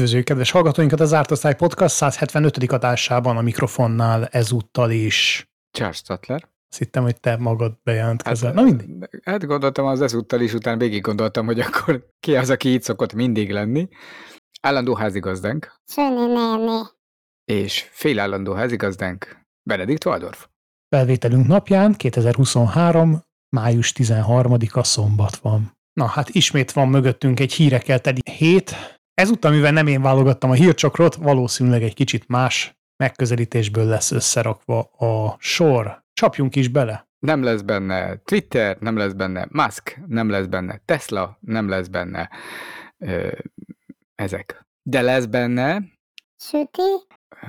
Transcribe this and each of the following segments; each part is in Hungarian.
Üdvözlő kedves hallgatóinkat az Ártosztály Podcast 175. adásában a mikrofonnál ezúttal is. Charles Tatler. Azt hittem, hogy te magad bejelentkezel. Hát, Na mindig. Hát gondoltam az ezúttal is, utána végig gondoltam, hogy akkor ki az, aki itt szokott mindig lenni. Állandó házigazdánk. Söni néni. És félállandó házigazdánk Benedikt Waldorf. Felvételünk napján 2023. május 13-a szombat van. Na hát ismét van mögöttünk egy hírekkel teli hét. Ezúttal, mivel nem én válogattam a hírcsokrot, valószínűleg egy kicsit más megközelítésből lesz összerakva a sor. Csapjunk is bele. Nem lesz benne Twitter, nem lesz benne Musk, nem lesz benne Tesla, nem lesz benne ö, ezek. De lesz benne... Süti? Ö,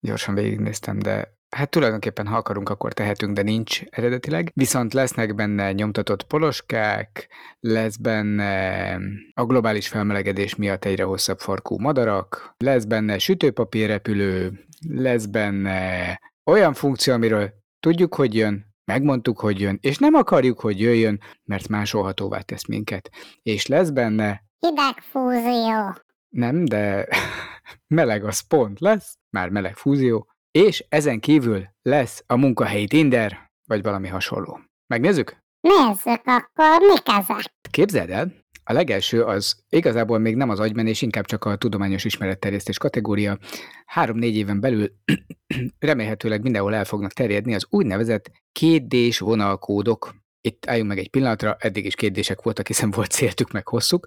gyorsan végignéztem, de Hát tulajdonképpen, ha akarunk, akkor tehetünk, de nincs eredetileg. Viszont lesznek benne nyomtatott poloskák, lesz benne a globális felmelegedés miatt egyre hosszabb farkú madarak, lesz benne sütőpapírrepülő, lesz benne olyan funkció, amiről tudjuk, hogy jön, megmondtuk, hogy jön, és nem akarjuk, hogy jöjjön, mert másolhatóvá tesz minket. És lesz benne... Hidegfúzió. Nem, de meleg az pont lesz, már meleg fúzió, és ezen kívül lesz a munkahelyi Tinder, vagy valami hasonló. Megnézzük? Nézzük akkor, mik ezek? Képzeld el, a legelső az igazából még nem az agymenés, inkább csak a tudományos ismeretterjesztés kategória. Három-négy éven belül remélhetőleg mindenhol el fognak terjedni az úgynevezett kétdés vonalkódok. Itt álljunk meg egy pillanatra, eddig is kétdések voltak, hiszen volt céltük meg hosszuk,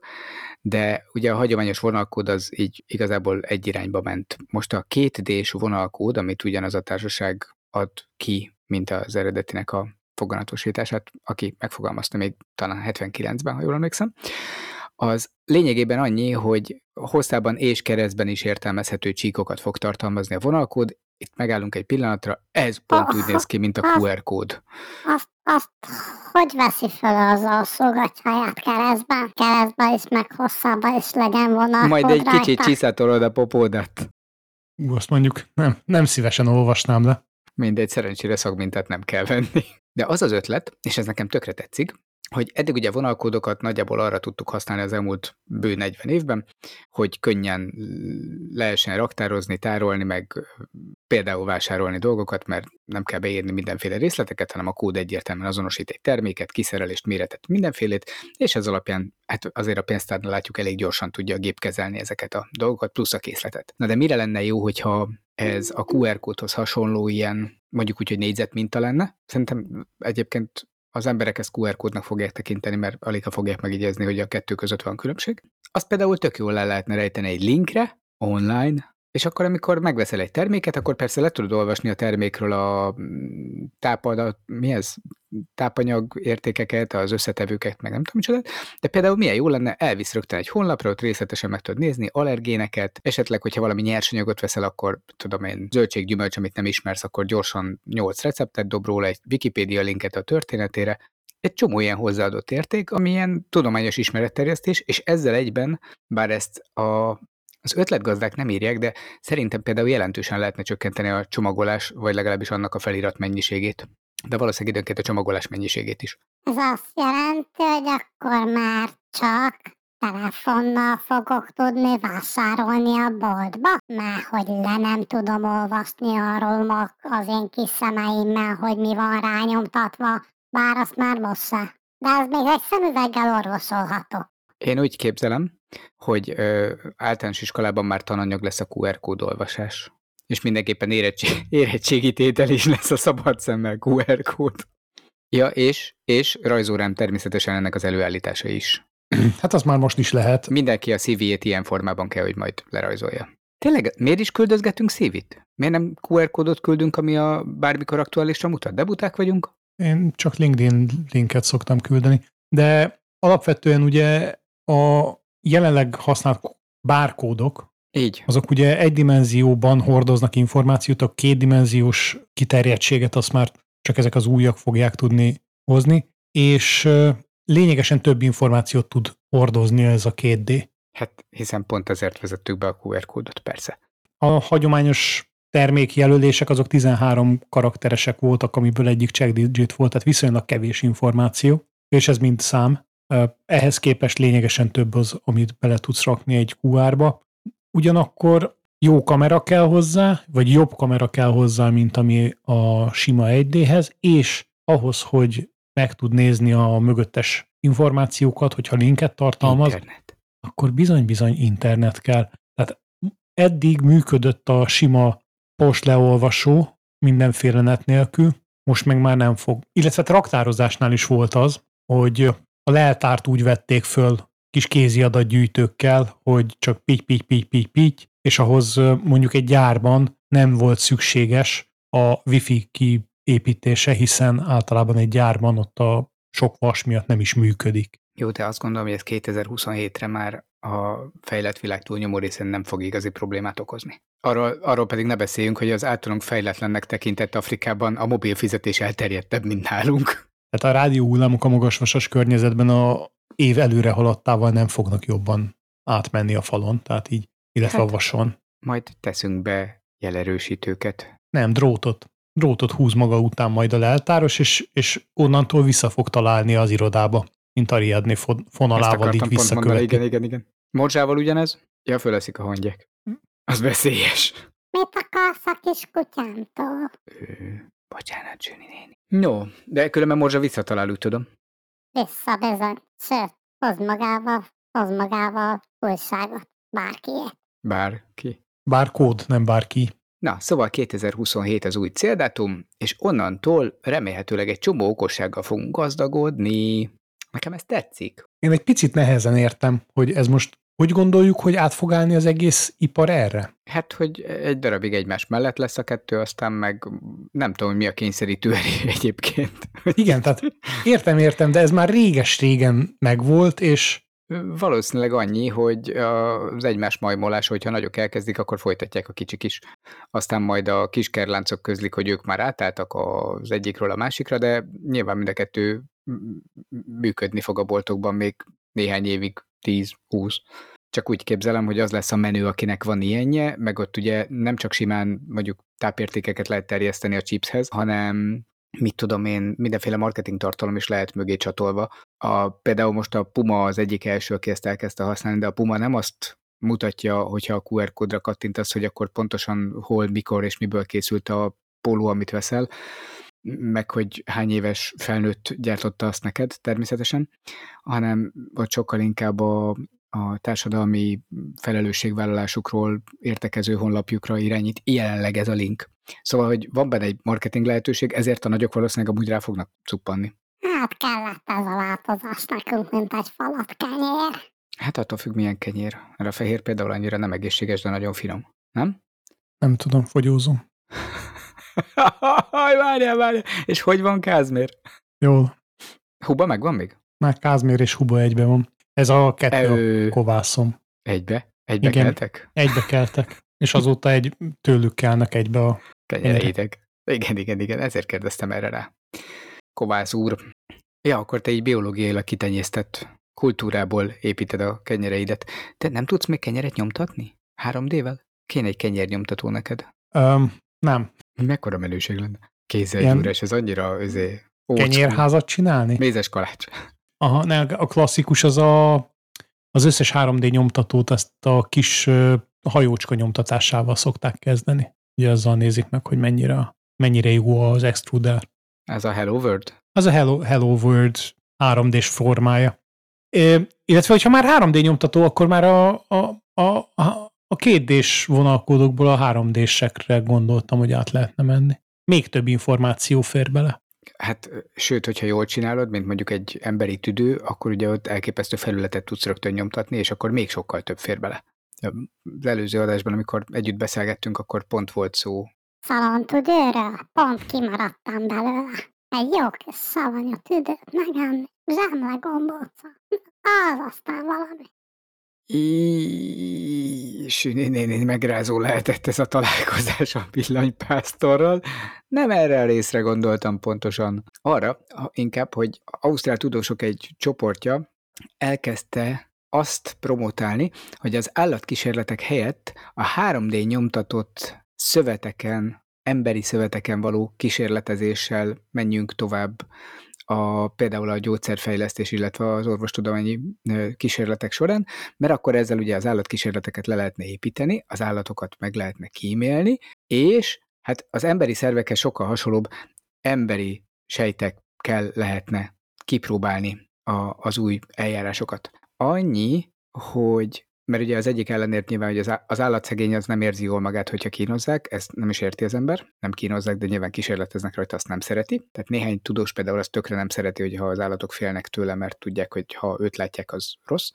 de ugye a hagyományos vonalkód az így igazából egy irányba ment. Most a kétdés vonalkód, amit ugyanaz a társaság ad ki, mint az eredetinek a foganatosítását, aki megfogalmazta még talán 79-ben, ha jól emlékszem, az lényegében annyi, hogy hosszában és keresztben is értelmezhető csíkokat fog tartalmazni a vonalkód. Itt megállunk egy pillanatra, ez pont úgy néz ki, mint a QR kód. Azt, azt hogy veszi fel az alsógatyáját keresztben? Keresztben is, meg hosszában is legyen vonalkód Majd egy rajta. kicsit csiszátolod a popódat. Ú, azt mondjuk nem, nem szívesen olvasnám le. Mindegy, szerencsére szakmintát nem kell venni. De az az ötlet, és ez nekem tökre tetszik, hogy eddig ugye vonalkódokat nagyjából arra tudtuk használni az elmúlt bő 40 évben, hogy könnyen lehessen raktározni, tárolni, meg például vásárolni dolgokat, mert nem kell beírni mindenféle részleteket, hanem a kód egyértelműen azonosít egy terméket, kiszerelést, méretet, mindenfélét, és ez alapján hát azért a pénztárnál látjuk elég gyorsan tudja a gép kezelni ezeket a dolgokat, plusz a készletet. Na de mire lenne jó, hogyha ez a QR kódhoz hasonló ilyen, mondjuk úgy, hogy négyzet minta lenne? Szerintem egyébként az emberek ezt QR kódnak fogják tekinteni, mert alig fogják megjegyezni, hogy a kettő között van különbség. Azt például tök jól le lehetne rejteni egy linkre, online, és akkor, amikor megveszel egy terméket, akkor persze le tudod olvasni a termékről a tápadat, mi ez? tápanyag értékeket, az összetevőket, meg nem tudom micsoda, de például milyen jó lenne, elvisz rögtön egy honlapra, ott részletesen meg tudod nézni, allergéneket, esetleg, hogyha valami nyersanyagot veszel, akkor tudom én, zöldség, gyümölcs, amit nem ismersz, akkor gyorsan 8 receptet dob róla, egy Wikipédia linket a történetére, egy csomó ilyen hozzáadott érték, ami ilyen tudományos ismeretterjesztés, és ezzel egyben, bár ezt a az ötletgazdák nem írják, de szerintem például jelentősen lehetne csökkenteni a csomagolás, vagy legalábbis annak a felirat mennyiségét. De valószínűleg időnként a csomagolás mennyiségét is. Ez azt jelenti, hogy akkor már csak telefonnal fogok tudni vásárolni a boltba, mert hogy le nem tudom olvasni arról az én kis szemeimmel, hogy mi van rányomtatva, bár azt már most se. De ez még egy szemüveggel orvosolható. Én úgy képzelem, hogy ö, általános iskolában már tananyag lesz a QR kód olvasás. És mindenképpen érettség, érettségi tétel is lesz a szabad szemmel QR kód. Ja, és, és rajzórám természetesen ennek az előállítása is. Hát az már most is lehet. Mindenki a CV-jét ilyen formában kell, hogy majd lerajzolja. Tényleg, miért is küldözgetünk CV-t? Miért nem QR kódot küldünk, ami a bármikor aktuálisra mutat? Debuták vagyunk? Én csak LinkedIn linket szoktam küldeni. De alapvetően ugye a jelenleg használt bárkódok, Így. azok ugye egy dimenzióban hordoznak információt, a kétdimenziós kiterjedtséget azt már csak ezek az újak fogják tudni hozni, és lényegesen több információt tud hordozni ez a 2D. Hát hiszen pont ezért vezettük be a QR kódot, persze. A hagyományos termékjelölések azok 13 karakteresek voltak, amiből egyik check digit volt, tehát viszonylag kevés információ, és ez mind szám. Ehhez képest lényegesen több az, amit bele tudsz rakni egy QR-ba. ugyanakkor jó kamera kell hozzá, vagy jobb kamera kell hozzá, mint ami a sima 1D-hez, és ahhoz, hogy meg tud nézni a mögöttes információkat, hogyha linket tartalmaz, Internet. akkor bizony-bizony internet kell. Tehát eddig működött a sima post leolvasó mindenféle net nélkül, most meg már nem fog. Illetve traktározásnál is volt az, hogy a leltárt úgy vették föl kis kézi adatgyűjtőkkel, hogy csak pitty pitty pitty pitty pitty, és ahhoz mondjuk egy gyárban nem volt szükséges a wifi kiépítése, hiszen általában egy gyárban ott a sok vas miatt nem is működik. Jó, de azt gondolom, hogy ez 2027-re már a fejlett világ túlnyomó részén nem fog igazi problémát okozni. Arról, arról pedig ne beszéljünk, hogy az általunk fejletlennek tekintett Afrikában a mobil fizetés elterjedtebb, mint nálunk. Tehát a rádió hullámok a magasvasas környezetben a év előre haladtával nem fognak jobban átmenni a falon, tehát így, illetve Hát. a vason. Majd teszünk be jelerősítőket. Nem, drótot. Drótot húz maga után majd a leltáros, és, és onnantól vissza fog találni az irodába, mint Ezt fonalával így visszaköveti. igen, igen, igen. Morzsával ugyanez? Ja, föleszik a hangyek. Az veszélyes. Mit akarsz a kis kutyámtól? Ö, bocsánat, Zsűni néni. No, de különben Morzsa visszatalál, úgy tudom. Vissza bizony. Sőt, hoz magával, hoz magával újságot. Bárki. Bár kód, nem bárki. Na, szóval 2027 az új céldátum, és onnantól remélhetőleg egy csomó okossággal fogunk gazdagodni. Nekem ez tetszik. Én egy picit nehezen értem, hogy ez most hogy gondoljuk, hogy át fog állni az egész ipar erre? Hát, hogy egy darabig egymás mellett lesz a kettő, aztán meg nem tudom, hogy mi a kényszerítő erő egyébként. Igen, tehát értem, értem, de ez már réges-régen megvolt, és Valószínűleg annyi, hogy az egymás majmolás, hogyha nagyok elkezdik, akkor folytatják a kicsik is. Aztán majd a kis kerláncok közlik, hogy ők már átálltak az egyikről a másikra, de nyilván mind a kettő működni fog a boltokban még néhány évig, 10-20. Csak úgy képzelem, hogy az lesz a menő, akinek van ilyenje, meg ott ugye nem csak simán mondjuk tápértékeket lehet terjeszteni a chipshez, hanem mit tudom én, mindenféle marketing tartalom is lehet mögé csatolva. A, például most a Puma az egyik első, aki ezt elkezdte használni, de a Puma nem azt mutatja, hogyha a QR kódra kattintasz, hogy akkor pontosan hol, mikor és miből készült a póló, amit veszel, meg hogy hány éves felnőtt gyártotta azt neked természetesen, hanem vagy sokkal inkább a, a társadalmi felelősségvállalásukról értekező honlapjukra irányít. Jelenleg ez a link. Szóval, hogy van benne egy marketing lehetőség, ezért a nagyok valószínűleg amúgy rá fognak cuppanni. Hát kellett ez a változás nekünk, mint egy falat kenyér. Hát attól függ, milyen kenyér. Mert a fehér például annyira nem egészséges, de nagyon finom. Nem? nem tudom, fogyózom. várjál, várjál. És hogy van Kázmér? Jól, Huba megvan még? már Kázmér és Huba egybe van. Ez a kettő a Ö, kovászom. egybe? Egybe Igen. keltek? Egybe keltek, és azóta egy tőlük kelnek egybe a... Kenyereideg. Igen, igen, igen, ezért kérdeztem erre rá. Kovász úr. Ja, akkor te így biológiailag kitenyésztett kultúrából építed a kenyereidet. Te nem tudsz még kenyeret nyomtatni? 3D-vel? Kéne egy kenyérnyomtató neked. Um, nem, Mekkora menőség lenne? Kézzel Ilyen- gyúrás, ez annyira özé, school. kenyérházat csinálni? Mézes kalács. Aha, ne, a klasszikus az a, az összes 3D nyomtatót ezt a kis hajócska nyomtatásával szokták kezdeni. Ugye azzal nézik meg, hogy mennyire, mennyire jó az extruder. Ez a Hello World? Az a Hello, Hello World 3D-s formája. É, illetve, hogyha már 3D nyomtató, akkor már a, a, a, a, a 2D-s vonalkódokból a 3D-sekre gondoltam, hogy át lehetne menni. Még több információ fér bele. Hát, sőt, hogyha jól csinálod, mint mondjuk egy emberi tüdő, akkor ugye ott elképesztő felületet tudsz rögtön nyomtatni, és akkor még sokkal több fér bele. Az előző adásban, amikor együtt beszélgettünk, akkor pont volt szó. Szalontüdőről pont kimaradtam belőle. Egy jó kis savanyú tüdőt megenni, zsámle gombóca. Az aztán valami. És néni megrázó lehetett ez a találkozás a villanypásztorral. Nem erre a részre gondoltam pontosan. Arra inkább, hogy Ausztrál tudósok egy csoportja elkezdte azt promotálni, hogy az állatkísérletek helyett a 3D nyomtatott szöveteken, emberi szöveteken való kísérletezéssel menjünk tovább a, például a gyógyszerfejlesztés, illetve az orvostudományi kísérletek során, mert akkor ezzel ugye az állatkísérleteket le lehetne építeni, az állatokat meg lehetne kímélni, és hát az emberi szervekhez sokkal hasonlóbb emberi sejtekkel lehetne kipróbálni a, az új eljárásokat. Annyi, hogy mert ugye az egyik ellenért nyilván, hogy az, állatszegény az nem érzi jól magát, hogyha kínozzák, ezt nem is érti az ember, nem kínozzák, de nyilván kísérleteznek rajta, azt nem szereti. Tehát néhány tudós például azt tökre nem szereti, hogy ha az állatok félnek tőle, mert tudják, hogy ha őt látják, az rossz.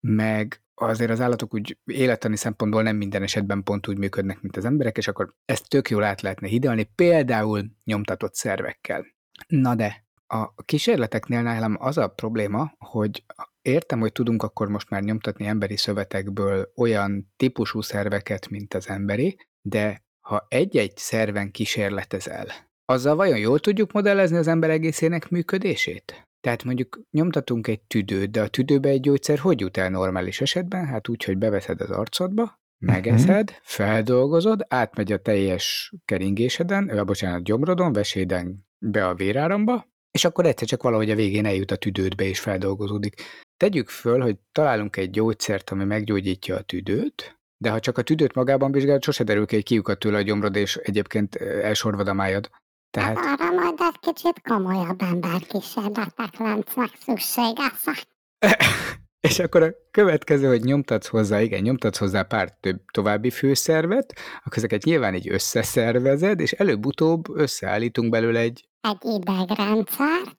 Meg azért az állatok úgy élettani szempontból nem minden esetben pont úgy működnek, mint az emberek, és akkor ezt tök jól át lehetne hidalni, például nyomtatott szervekkel. Na de, a kísérleteknél nálam az a probléma, hogy értem, hogy tudunk akkor most már nyomtatni emberi szövetekből olyan típusú szerveket, mint az emberi, de ha egy-egy szerven kísérletezel, azzal vajon jól tudjuk modellezni az ember egészének működését? Tehát mondjuk nyomtatunk egy tüdőt, de a tüdőbe egy gyógyszer hogy jut el normális esetben? Hát úgy, hogy beveszed az arcodba, megeszed, uh-huh. feldolgozod, átmegy a teljes keringéseden, a bocsánat, gyomrodon, veséden be a véráramba, és akkor egyszer csak valahogy a végén eljut a tüdődbe és feldolgozódik. Tegyük föl, hogy találunk egy gyógyszert, ami meggyógyítja a tüdőt, de ha csak a tüdőt magában vizsgálod, sose derül ki, hogy kiukat tőle a gyomrod, és egyébként elsorvad a májad. Tehát... Hát arra majd egy kicsit komolyabb emberkísérletek lesznek szükségesek. És akkor a következő, hogy nyomtatsz hozzá, igen, nyomtatsz hozzá pár több további főszervet, akkor ezeket nyilván így összeszervezed, és előbb-utóbb összeállítunk belőle egy... Egy idegrendszer.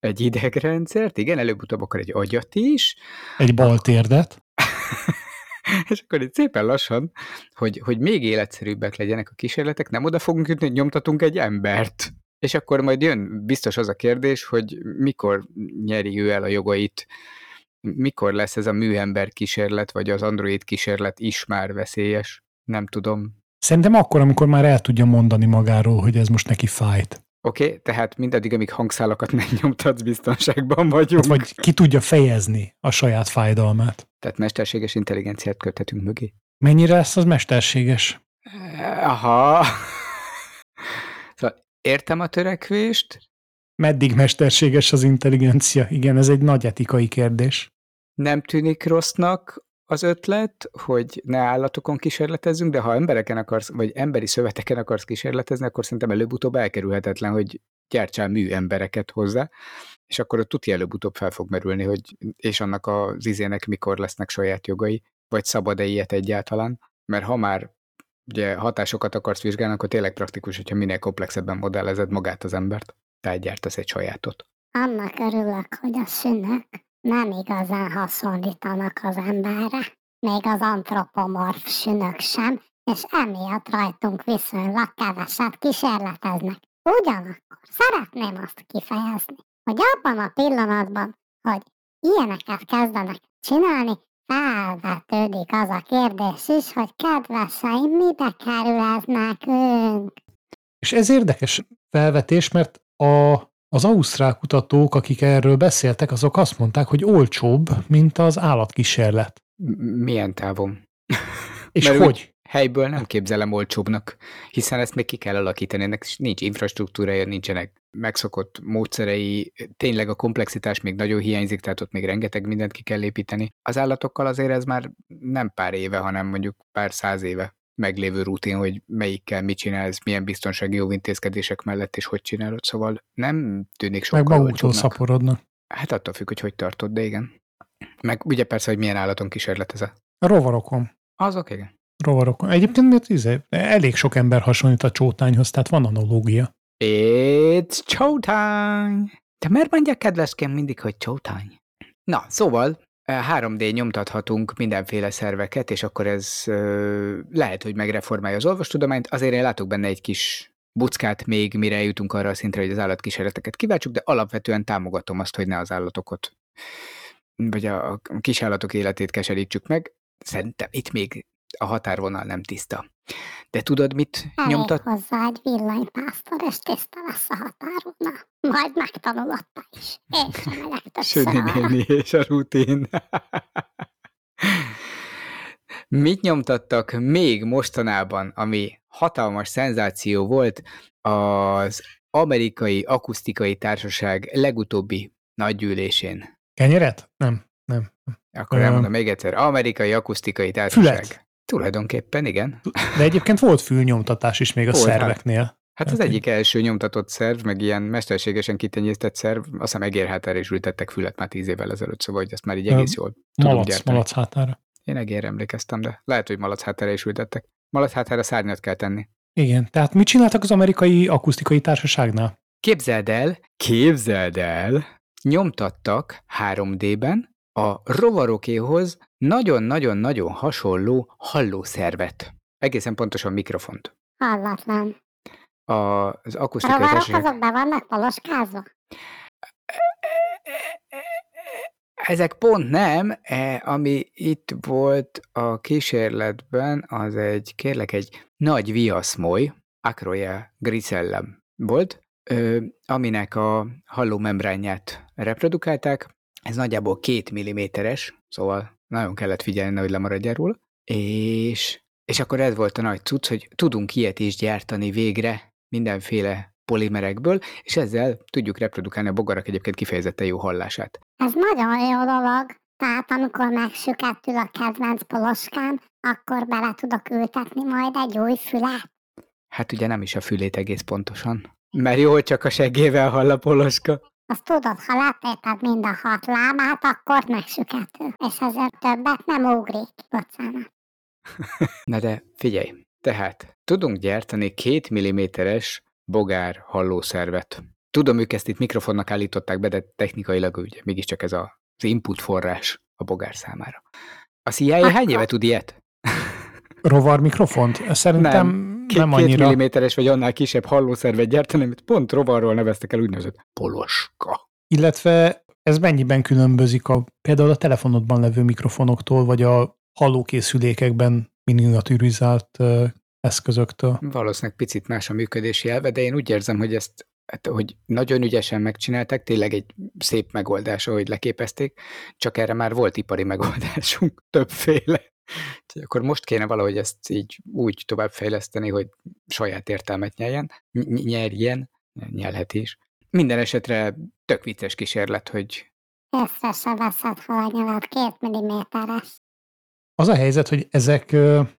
Egy idegrendszert, igen, előbb-utóbb akkor egy agyat is. Egy baltérdet. és akkor itt szépen lassan, hogy, hogy még életszerűbbek legyenek a kísérletek, nem oda fogunk jutni, hogy nyomtatunk egy embert. És akkor majd jön biztos az a kérdés, hogy mikor nyeri ő el a jogait mikor lesz ez a műember kísérlet, vagy az android kísérlet is már veszélyes? Nem tudom. Szerintem akkor, amikor már el tudja mondani magáról, hogy ez most neki fájt. Oké, okay, tehát mindaddig, amíg hangszálakat megnyomtatsz, biztonságban vagyunk. Hát, vagy ki tudja fejezni a saját fájdalmát. Tehát mesterséges intelligenciát köthetünk mögé. Mennyire lesz az mesterséges? Aha. Szóval értem a törekvést. Meddig mesterséges az intelligencia? Igen, ez egy nagy etikai kérdés nem tűnik rossznak az ötlet, hogy ne állatokon kísérletezzünk, de ha embereken akarsz, vagy emberi szöveteken akarsz kísérletezni, akkor szerintem előbb-utóbb elkerülhetetlen, hogy gyártsál mű embereket hozzá, és akkor ott tuti előbb-utóbb fel fog merülni, hogy és annak az izének mikor lesznek saját jogai, vagy szabad-e ilyet egyáltalán, mert ha már ugye hatásokat akarsz vizsgálni, akkor tényleg praktikus, hogyha minél komplexebben modellezed magát az embert, tehát gyártasz egy sajátot. Annak örülök, hogy a szünek nem igazán hasonlítanak az emberre, még az antropomorf sünök sem, és emiatt rajtunk viszonylag keveset kísérleteznek. Ugyanakkor szeretném azt kifejezni, hogy abban a pillanatban, hogy ilyeneket kezdenek csinálni, felvetődik az a kérdés is, hogy kedveseim, mibe kerül ez nekünk? És ez érdekes felvetés, mert a az ausztrál kutatók, akik erről beszéltek, azok azt mondták, hogy olcsóbb, mint az állatkísérlet. Milyen távon? És Mert hogy? Helyből nem képzelem olcsóbbnak, hiszen ezt még ki kell alakítani, ennek nincs infrastruktúrája, nincsenek megszokott módszerei, tényleg a komplexitás még nagyon hiányzik, tehát ott még rengeteg mindent ki kell építeni. Az állatokkal azért ez már nem pár éve, hanem mondjuk pár száz éve meglévő rutin, hogy melyikkel mit csinálsz, milyen biztonsági jó intézkedések mellett, és hogy csinálod, szóval nem tűnik sokkal Meg maguktól szaporodnak. Hát attól függ, hogy hogy tartod, de igen. Meg ugye persze, hogy milyen állaton kísérletezett. A rovarokon. Azok, igen. Rovarokon. Egyébként miért izé, elég sok ember hasonlít a csótányhoz, tehát van analógia. It's csótány! De miért mondják kedvesként mindig, hogy csótány? Na, szóval 3D nyomtathatunk mindenféle szerveket, és akkor ez lehet, hogy megreformálja az orvostudományt. Azért én látok benne egy kis buckát még, mire jutunk arra a szintre, hogy az állatkísérleteket kiváltsuk, de alapvetően támogatom azt, hogy ne az állatokat, vagy a kisállatok életét keserítsük meg. Szerintem itt még a határvonal nem tiszta. De tudod, mit Elég nyomtat? hozzá egy villanypásztor, és tiszta lesz a határvonal. Majd megtanulod is. Én sem megyek többször és a rutin. mit nyomtattak még mostanában, ami hatalmas szenzáció volt, az Amerikai Akusztikai Társaság legutóbbi nagygyűlésén? Kenyeret? Nem, nem. Akkor elmondom még egyszer. Amerikai Akusztikai Társaság. Fület. Tulajdonképpen igen. De egyébként volt fülnyomtatás is még a Volt, hát. szerveknél. Hát az Hát egyik első nyomtatott szerv, meg ilyen mesterségesen kitenyésztett szerv, azt hiszem egérhátára is ültettek fület már tíz évvel ezelőtt, szóval hogy ezt már így egész jól tudom Malac, gyártani. malac hátára. Én egérre emlékeztem, de lehet, hogy malac hátára is ültettek. Malac hátára szárnyat kell tenni. Igen, tehát mit csináltak az amerikai akusztikai társaságnál? Képzeld el, képzeld el, nyomtattak 3D-ben a rovarokéhoz nagyon-nagyon-nagyon hasonló hallószervet. Egészen pontosan mikrofont. Hallatlan. A, az akusztikai Rovarok társaság... azok be vannak paloskázva? Ezek pont nem, e, ami itt volt a kísérletben, az egy, kérlek, egy nagy viaszmoly, Acroia grisellem volt, aminek a hallómembránját reprodukálták. Ez nagyjából két milliméteres, szóval nagyon kellett figyelni, nehogy lemaradjál róla. És, és akkor ez volt a nagy cucc, hogy tudunk ilyet is gyártani végre mindenféle polimerekből, és ezzel tudjuk reprodukálni a bogarak egyébként kifejezetten jó hallását. Ez nagyon jó dolog. Tehát amikor megsüketül a kedvenc poloskám, akkor bele tudok ültetni majd egy új fület. Hát ugye nem is a fülét egész pontosan. Mert jó, hogy csak a seggével hall a poloska. Azt tudod, ha letéped mind a hat lábát, akkor megsüketül. És ezért többet nem ugrik. Bocsánat. Na de figyelj, tehát tudunk gyártani két milliméteres bogár hallószervet. Tudom, ők ezt itt mikrofonnak állították be, de technikailag ugye mégiscsak ez a, az input forrás a bogár számára. A CIA hány éve tud ilyet? Rovar mikrofont? Szerintem nem, Két, nem két annyira. milliméteres vagy annál kisebb hallószervet gyártani, amit pont rovarról neveztek el úgynevezett poloska. Illetve ez mennyiben különbözik a, például a telefonodban levő mikrofonoktól, vagy a hallókészülékekben miniaturizált ö, eszközöktől? Valószínűleg picit más a működési elve, de én úgy érzem, hogy ezt hát, hogy nagyon ügyesen megcsinálták, tényleg egy szép megoldás, ahogy leképezték, csak erre már volt ipari megoldásunk, többféle. Úgyhogy akkor most kéne valahogy ezt így úgy továbbfejleszteni, hogy saját értelmet nyeljen, ny- nyerjen, nyelhet is. Minden esetre tök vicces kísérlet, hogy ha a nyeled két milliméteres. Az a helyzet, hogy ezek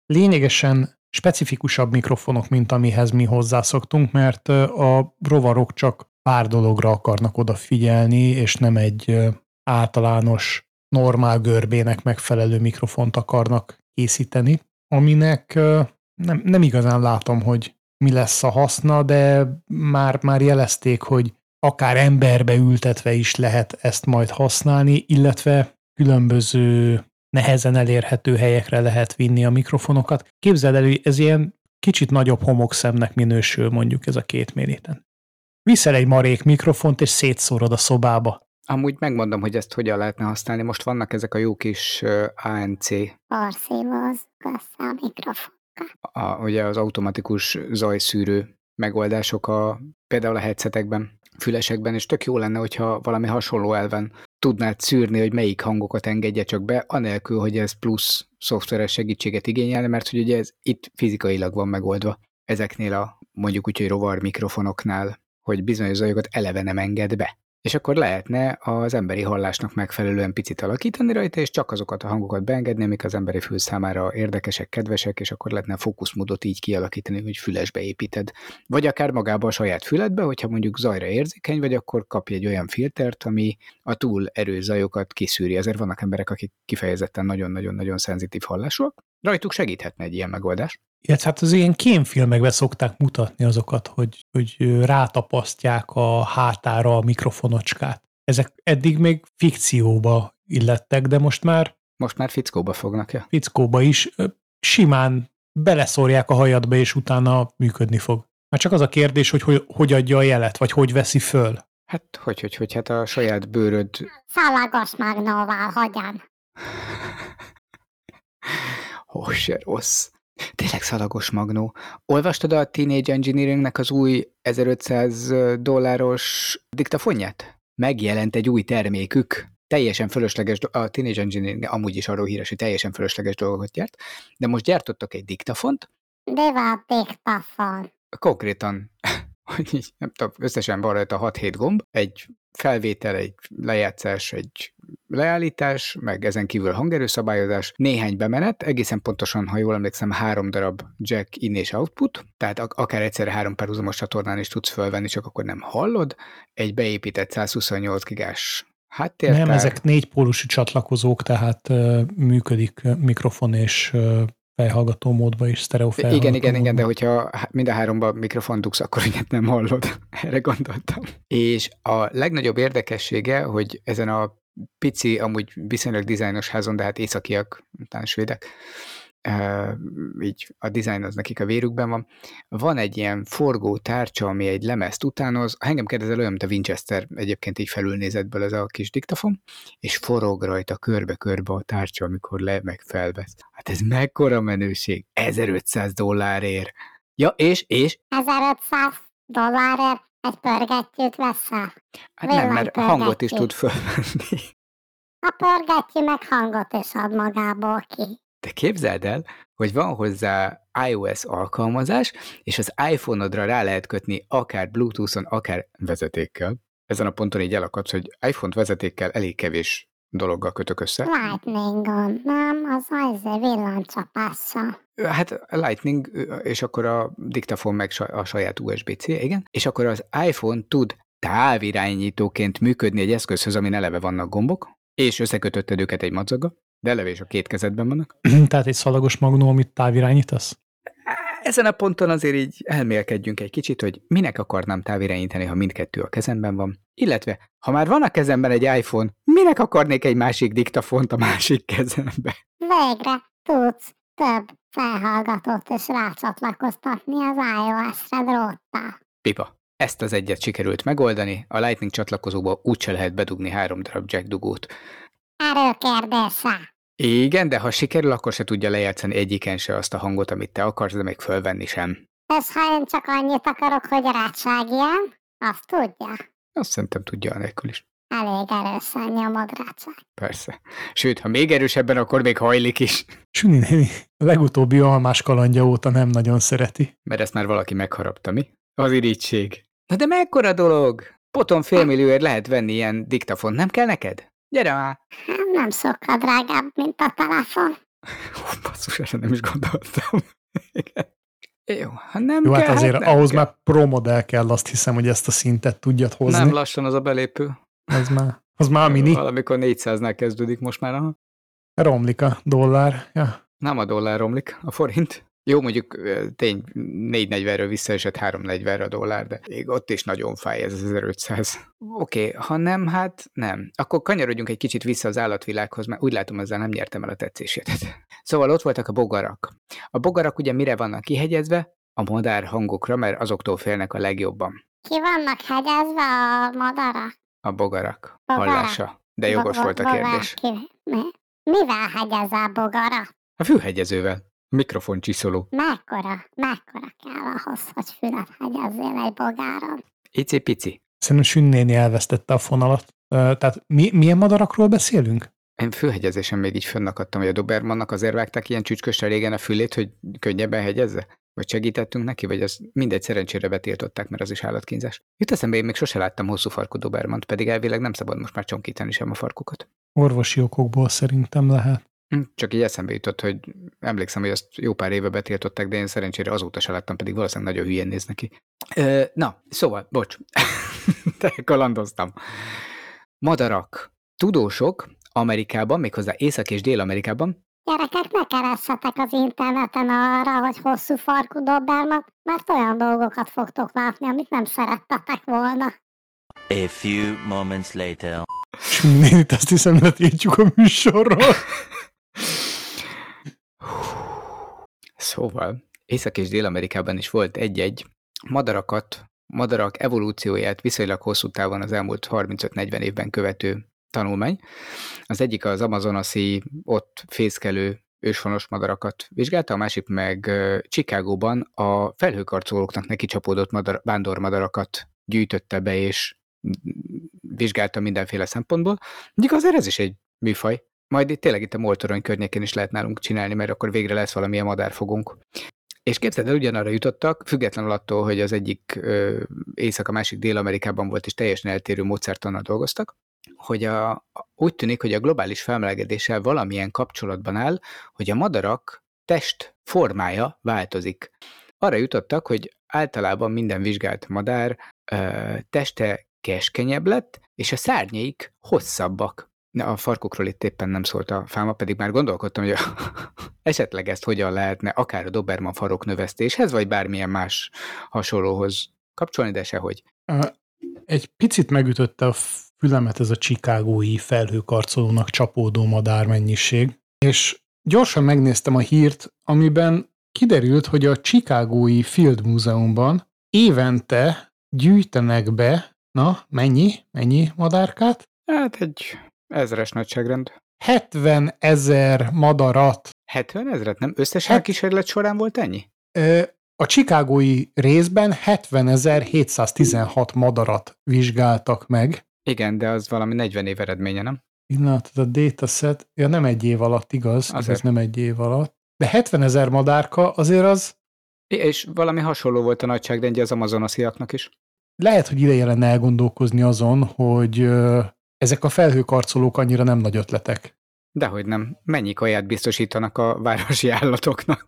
lényegesen specifikusabb mikrofonok, mint amihez mi hozzászoktunk, mert a rovarok csak pár dologra akarnak odafigyelni, és nem egy általános, normál görbének megfelelő mikrofont akarnak készíteni, aminek nem, nem igazán látom, hogy mi lesz a haszna, de már, már jelezték, hogy akár emberbe ültetve is lehet ezt majd használni, illetve különböző nehezen elérhető helyekre lehet vinni a mikrofonokat. Képzeld el, hogy ez ilyen kicsit nagyobb homokszemnek minősül mondjuk ez a két milliten. Viszel egy marék mikrofont, és szétszórod a szobába. Amúgy megmondom, hogy ezt hogyan lehetne használni. Most vannak ezek a jó kis ANC össze a mikrofon. a, ugye az automatikus zajszűrő megoldások a, például a headsetekben, fülesekben, és tök jó lenne, hogyha valami hasonló elven tudnád szűrni, hogy melyik hangokat engedje csak be, anélkül, hogy ez plusz szoftveres segítséget igényelne, mert hogy ugye ez itt fizikailag van megoldva ezeknél a mondjuk úgy, hogy rovar mikrofonoknál, hogy bizonyos zajokat eleve nem enged be. És akkor lehetne az emberi hallásnak megfelelően picit alakítani rajta, és csak azokat a hangokat beengedni, amik az emberi fül számára érdekesek, kedvesek, és akkor lehetne a fókuszmódot így kialakítani, hogy fülesbe építed. Vagy akár magába a saját füledbe, hogyha mondjuk zajra érzékeny vagy, akkor kapj egy olyan filtert, ami a túl erős zajokat kiszűri. Ezért vannak emberek, akik kifejezetten nagyon-nagyon-nagyon szenzitív hallásúak. Rajtuk segíthetne egy ilyen megoldás. Illetve hát az ilyen kémfilmekben szokták mutatni azokat, hogy, hogy rátapasztják a hátára a mikrofonocskát. Ezek eddig még fikcióba illettek, de most már Most már fickóba fognak, ja? fickóba is simán beleszórják a hajadba, és utána működni fog. Már csak az a kérdés, hogy hogy, hogy adja a jelet, vagy hogy veszi föl. Hát, hogy, hogy, hogy, hát a saját bőröd Szalagos magnóval hogyan? Ó, se rossz. Tényleg szalagos magnó. Olvastad a Teenage Engineeringnek az új 1500 dolláros diktafonját? Megjelent egy új termékük. Teljesen fölösleges, a Teenage Engineering amúgy is arról híres, hogy teljesen fölösleges dolgokat gyárt, de most gyártottak egy diktafont, Divat diktafon. konkrétan hogy így, nem tudom, összesen van rajta 6-7 gomb, egy felvétel, egy lejátszás, egy leállítás, meg ezen kívül hangerőszabályozás, néhány bemenet, egészen pontosan, ha jól emlékszem, három darab jack in és output, tehát akár egyszerre három párhuzamos csatornán is tudsz fölvenni, csak akkor nem hallod, egy beépített 128 gigás háttértár. Nem, ezek négy pólusú csatlakozók, tehát uh, működik mikrofon és uh, fejhallgató módba is, sztereó fejhallgató Igen, igen, módba. igen, de hogyha mind a háromban mikrofon dugsz, akkor ilyet nem hallod. Erre gondoltam. És a legnagyobb érdekessége, hogy ezen a pici, amúgy viszonylag dizájnos házon, de hát északiak, talán svédek, így a dizájn az nekik a vérükben van. Van egy ilyen forgó tárcsa, ami egy lemezt utánoz. Ha engem kérdezel, olyan, mint a Winchester egyébként így felülnézetből ez a kis diktafon, és forog rajta körbe-körbe a tárcsa, amikor le meg felvesz. Hát ez mekkora menőség? 1500 dollárért. Ja, és, és? 1500 dollárért egy pörgettyűt veszel. Hát nem, mert hangot is tud fölvenni. A pörgettyű meg hangot is ad magából ki. De képzeld el, hogy van hozzá iOS alkalmazás, és az iPhone-odra rá lehet kötni akár Bluetooth-on, akár vezetékkel. Ezen a ponton így elakadsz, hogy iPhone-t vezetékkel elég kevés dologgal kötök össze. Lightning-on, nem, az az villancsapással. Hát Lightning, és akkor a diktafon meg a saját USB-C, igen. És akkor az iPhone tud távirányítóként működni egy eszközhöz, ami eleve vannak gombok, és összekötötted őket egy madzaga, de eleve is a két kezedben vannak. Tehát egy szalagos magnó, amit távirányítasz? Ezen a ponton azért így elmélkedjünk egy kicsit, hogy minek akarnám távirányítani, ha mindkettő a kezemben van. Illetve, ha már van a kezemben egy iPhone, minek akarnék egy másik diktafont a másik kezembe? Végre tudsz több felhallgatót és rácsatlakoztatni az iOS-re dróttal. Pipa. Ezt az egyet sikerült megoldani, a Lightning csatlakozóba úgyse lehet bedugni három darab jack dugót. Erőkérdése. Igen, de ha sikerül, akkor se tudja lejátszani egyiken se azt a hangot, amit te akarsz, de még fölvenni sem. Ez ha én csak annyit akarok, hogy rácságjál, azt tudja. Azt szerintem tudja anélkül is. Elég erősen nyomod rácság. Persze. Sőt, ha még erősebben, akkor még hajlik is. Süni néni, a legutóbbi almás kalandja óta nem nagyon szereti. Mert ezt már valaki megharapta, mi? Az irítség. Na de mekkora dolog? Potom félmillióért lehet venni ilyen diktafon, nem kell neked? Gyere már! Nem sokkal drágább, mint a telefon. Ó, basszus, erre nem is gondoltam. Jó, ha nem Jó, hát kell, hát azért hát ahhoz kell. már pro modell kell, azt hiszem, hogy ezt a szintet tudjad hozni. Nem lassan az a belépő. Az már, az már mini. Valamikor 400-nál kezdődik most már. Aha. Romlik a dollár. Ja. Nem a dollár romlik, a forint. Jó, mondjuk tény 440-ről visszaesett 340-re a dollár, de még ott is nagyon fáj ez az 1500. Oké, okay, ha nem, hát nem. Akkor kanyarodjunk egy kicsit vissza az állatvilághoz, mert úgy látom, ezzel nem nyertem el a tetszését. Szóval ott voltak a bogarak. A bogarak ugye mire vannak kihegyezve? A madár hangokra, mert azoktól félnek a legjobban. Ki vannak hegyezve a madarak? A bogarak. bogarak. Hallása. De jogos bo- volt a kérdés. Ki? Mi? Mivel hegyez a bogara? A fűhegyezővel. Mikrofon csiszoló. Mekkora, mekkora kell ahhoz, hogy fület hegyezzél egy bogáron? Ici-pici. Szerintem Sünnéni elvesztette a fonalat. Tehát mi, milyen madarakról beszélünk? Én főhegyezésen még így fönnakadtam, hogy a Dobermannak azért vágták ilyen csücskösre régen a fülét, hogy könnyebben hegyezze? Vagy segítettünk neki, vagy az mindegy szerencsére betiltották, mert az is állatkínzás. Jut eszembe, én még sose láttam hosszú farkú Dobermant, pedig elvileg nem szabad most már csonkítani sem a farkukat. Orvosi okokból szerintem lehet. Hm, csak így eszembe jutott, hogy emlékszem, hogy azt jó pár éve betiltották, de én szerencsére azóta se láttam, pedig valószínűleg nagyon hülyén néz neki. Na, szóval, bocs, te kalandoztam. Madarak. Tudósok Amerikában, méghozzá Észak- és Dél-Amerikában Gyerekek, ne keressetek az interneten arra, hogy hosszú farkú dobbermat, mert olyan dolgokat fogtok látni, amit nem szerettetek volna. A few moments later. Néni, azt hiszem, letiltjuk a műsorról. Szóval, Észak- és Dél-Amerikában is volt egy-egy madarakat, madarak evolúcióját viszonylag hosszú távon az elmúlt 35-40 évben követő tanulmány. Az egyik az amazonasi ott fészkelő őshonos madarakat vizsgálta, a másik meg Csikágóban a felhőkarcolóknak neki csapódott madar, vándormadarakat gyűjtötte be, és vizsgálta mindenféle szempontból. Mondjuk azért ez is egy műfaj. Majd itt tényleg itt a Moltorony környékén is lehet nálunk csinálni, mert akkor végre lesz valamilyen madárfogunk. És képzeld el, ugyanarra jutottak, függetlenül attól, hogy az egyik ö, észak, a másik Dél-Amerikában volt, és teljesen eltérő módszertannal dolgoztak, hogy a, úgy tűnik, hogy a globális felmelegedéssel valamilyen kapcsolatban áll, hogy a madarak test formája változik. Arra jutottak, hogy általában minden vizsgált madár ö, teste keskenyebb lett, és a szárnyaik hosszabbak. A farkukról itt éppen nem szólt a fáma, pedig már gondolkodtam, hogy a, esetleg ezt hogyan lehetne akár a Doberman farok növesztéshez, vagy bármilyen más hasonlóhoz kapcsolni, de sehogy. Egy picit megütötte a fülemet ez a csikágói felhőkarcolónak csapódó madármennyiség, és gyorsan megnéztem a hírt, amiben kiderült, hogy a Chicagói Field Múzeumban évente gyűjtenek be, na, mennyi, mennyi madárkát? Hát egy ezres nagyságrend. 70 ezer madarat. 70 ezeret, nem? Összesen Hát- kísérlet során volt ennyi? Ö, A csikágói részben 70.716 madarat vizsgáltak meg. Igen, de az valami 40 év eredménye, nem? Pillanat, a dataset, ja nem egy év alatt, igaz? Azért. Igaz, nem egy év alatt. De 70 ezer madárka azért az És valami hasonló volt a nagyságrendje az amazonasziaknak is. lehet, hogy ideje lenne elgondolkozni azon, hogy ezek a felhőkarcolók annyira nem nagy ötletek. Dehogy nem. Mennyi kaját biztosítanak a városi állatoknak?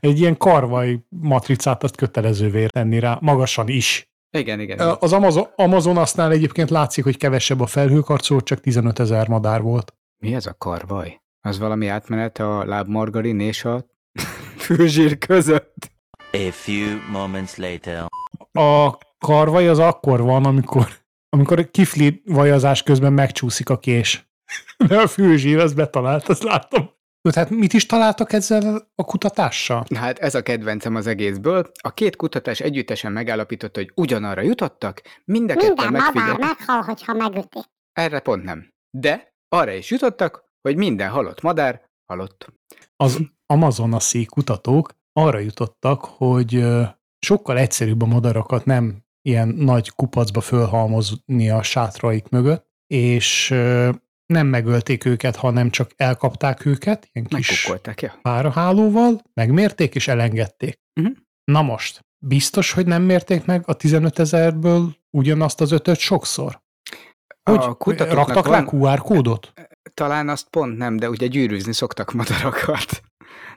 Egy ilyen karvaj matricát azt kötelezővé tenni rá, magasan is. Igen, igen. Az Amazon, Amazonasnál egyébként látszik, hogy kevesebb a felhőkarcoló, csak 15 ezer madár volt. Mi ez a karvaj? Az valami átmenet a lábmargarin és a főzsír között? A few moments later. A karvaj az akkor van, amikor, amikor kifli vajazás közben megcsúszik a kés. De a főzsír, az betalált, azt látom. Tehát mit is találtak ezzel a kutatással? Hát ez a kedvencem az egészből. A két kutatás együttesen megállapította, hogy ugyanarra jutottak, mind a ketten Minden madár megfigyeltek. meghal, hogyha megütik. Erre pont nem. De arra is jutottak, hogy minden halott madár halott. Az amazonaszi kutatók arra jutottak, hogy sokkal egyszerűbb a madarakat nem ilyen nagy kupacba fölhalmozni a sátraik mögött, és nem megölték őket, hanem csak elkapták őket, ilyen kis ja. párahálóval, megmérték és elengedték. Mhm. Na most, biztos, hogy nem mérték meg a 15 ezerből ugyanazt az ötöt sokszor? Hogy A raktak van- le QR kódot? Talán azt pont nem, de ugye gyűrűzni szoktak madarakat.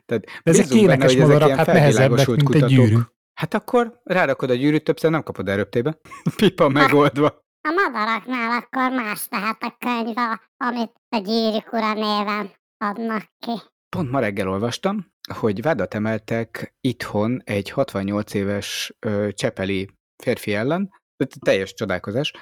Tehát De ezek benne, énekes ezek madarak, hát nehezebbek, mint egy gyűrű. Hát akkor rárakod a gyűrűt, többször nem kapod el röptébe. Pipa megoldva. A madaraknál akkor más lehet a könyv, amit a gyűrűk ura néven adnak ki. Pont ma reggel olvastam, hogy vádat emeltek itthon egy 68 éves ö, csepeli férfi ellen, teljes csodálkozás,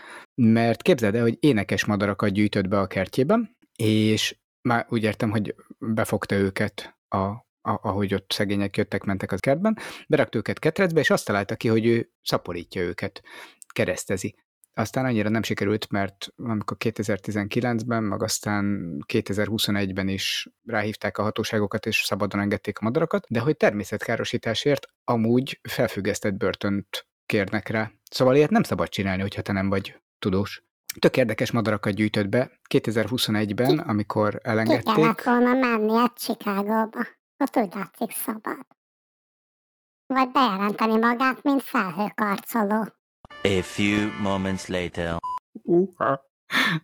mert képzeld el, hogy énekes madarakat gyűjtött be a kertjében, és már úgy értem, hogy befogta őket, a, ahogy ott szegények jöttek-mentek az kertben, berakta őket ketrecbe, és azt találta ki, hogy ő szaporítja őket, keresztezi. Aztán annyira nem sikerült, mert amikor 2019-ben, meg aztán 2021-ben is ráhívták a hatóságokat, és szabadon engedték a madarakat, de hogy természetkárosításért amúgy felfüggesztett börtönt kérnek rá. Szóval ilyet nem szabad csinálni, hogyha te nem vagy tudós. Tök érdekes madarakat gyűjtött be 2021-ben, amikor Ki kellett elengedték. volna menni egy Chicagóba. Ott úgy látszik szabad. Vagy bejelenteni magát, mint felhőkarcoló. A few moments later. Uha,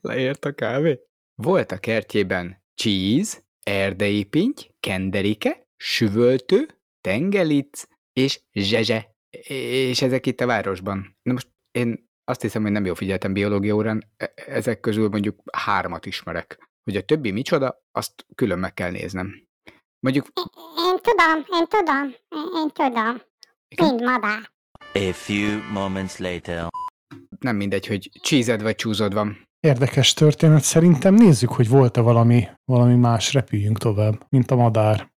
leért a kávé. Volt a kertjében cheese, erdei pinty, kenderike, süvöltő, tengelic és zsezse. És ezek itt a városban. Na most én azt hiszem, hogy nem jól figyeltem biológia órán, e- ezek közül mondjuk hármat ismerek. Hogy a többi micsoda, azt külön meg kell néznem. Mondjuk, Én tudom, én tudom, én, én tudom. Igen? Mind madár. A few moments later. nem mindegy, hogy cheesed vagy csúzod van. Érdekes történet. Szerintem nézzük, hogy volt-e valami, valami más, repüljünk tovább, mint a madár.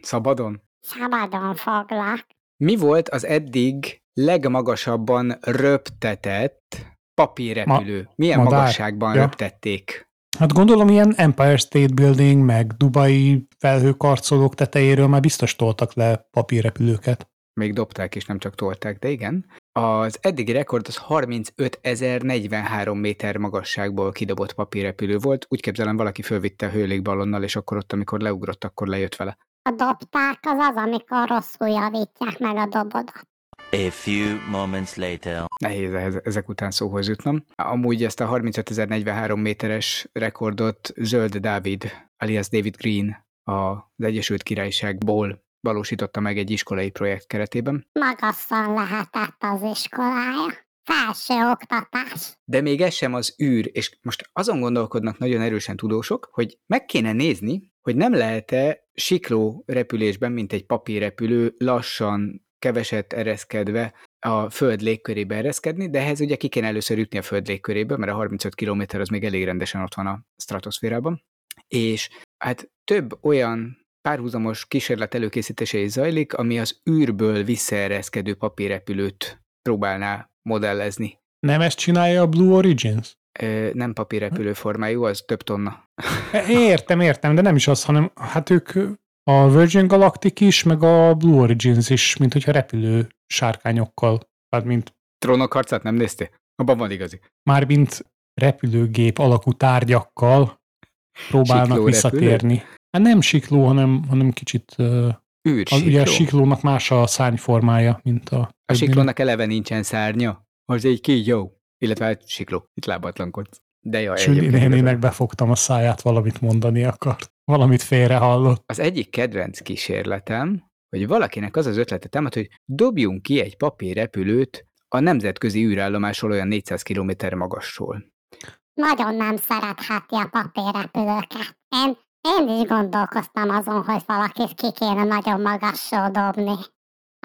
Szabadon? Szabadon foglak. Mi volt az eddig legmagasabban röptetett papírrepülő? Milyen madár? magasságban Ja. röptették? Hát gondolom ilyen Empire State Building, meg Dubai felhőkarcolók tetejéről már biztos toltak le papírrepülőket. Még dobták és nem csak tolták, de igen. Az eddigi rekord az 35.043 méter magasságból kidobott papírrepülő volt. Úgy képzelem, valaki fölvitte a hőlégballonnal, és akkor ott, amikor leugrott, akkor lejött vele. A dobták az az, amikor rosszul javítják meg a dobodat. A few moments later. Nehéz ehhez, ezek után szóhoz jutnom. Amúgy ezt a 35.043 méteres rekordot Zöld Dávid, alias David Green az Egyesült Királyságból valósította meg egy iskolai projekt keretében. Magasszal lehetett az iskolája. Felső oktatás. De még ez sem az űr, és most azon gondolkodnak nagyon erősen tudósok, hogy meg kéne nézni, hogy nem lehet-e sikló repülésben, mint egy papírrepülő, lassan, keveset ereszkedve a Föld légkörébe ereszkedni, de ehhez ugye ki kéne először jutni a Föld légkörébe, mert a 35 km az még elég rendesen ott van a stratoszférában. És hát több olyan párhuzamos kísérlet előkészítése is zajlik, ami az űrből visszaereszkedő papírrepülőt próbálná modellezni. Nem ezt csinálja a Blue Origins? Ö, nem papírrepülő formájú, az több tonna. Értem, értem, de nem is az, hanem hát ők a Virgin Galactic is, meg a Blue Origins is, mint hogyha repülő sárkányokkal, tehát mint, Trónok harcát nem néztél? Abban van igazi. már mint repülőgép alakú tárgyakkal próbálnak Sikló visszatérni. Hát nem sikló, hanem, hanem kicsit, Űr, az, ugye a siklónak más a szárnyformája, mint a... A siklónak eleve nincsen szárnya. Az egy kígyó. Illetve hát sikló. Itt lábatlankodsz. De jaj, Süli néninek befogtam a száját, valamit mondani akart. Valamit félre hallott. Az egyik kedvenc kísérletem, hogy valakinek az az ötlete támad, hogy dobjunk ki egy papírrepülőt a nemzetközi űrállomásról olyan 400 km magasról. Nagyon nem szeretheti a papírrepülőket. Én, én is gondolkoztam azon, hogy valakit ki kéne nagyon magasról dobni.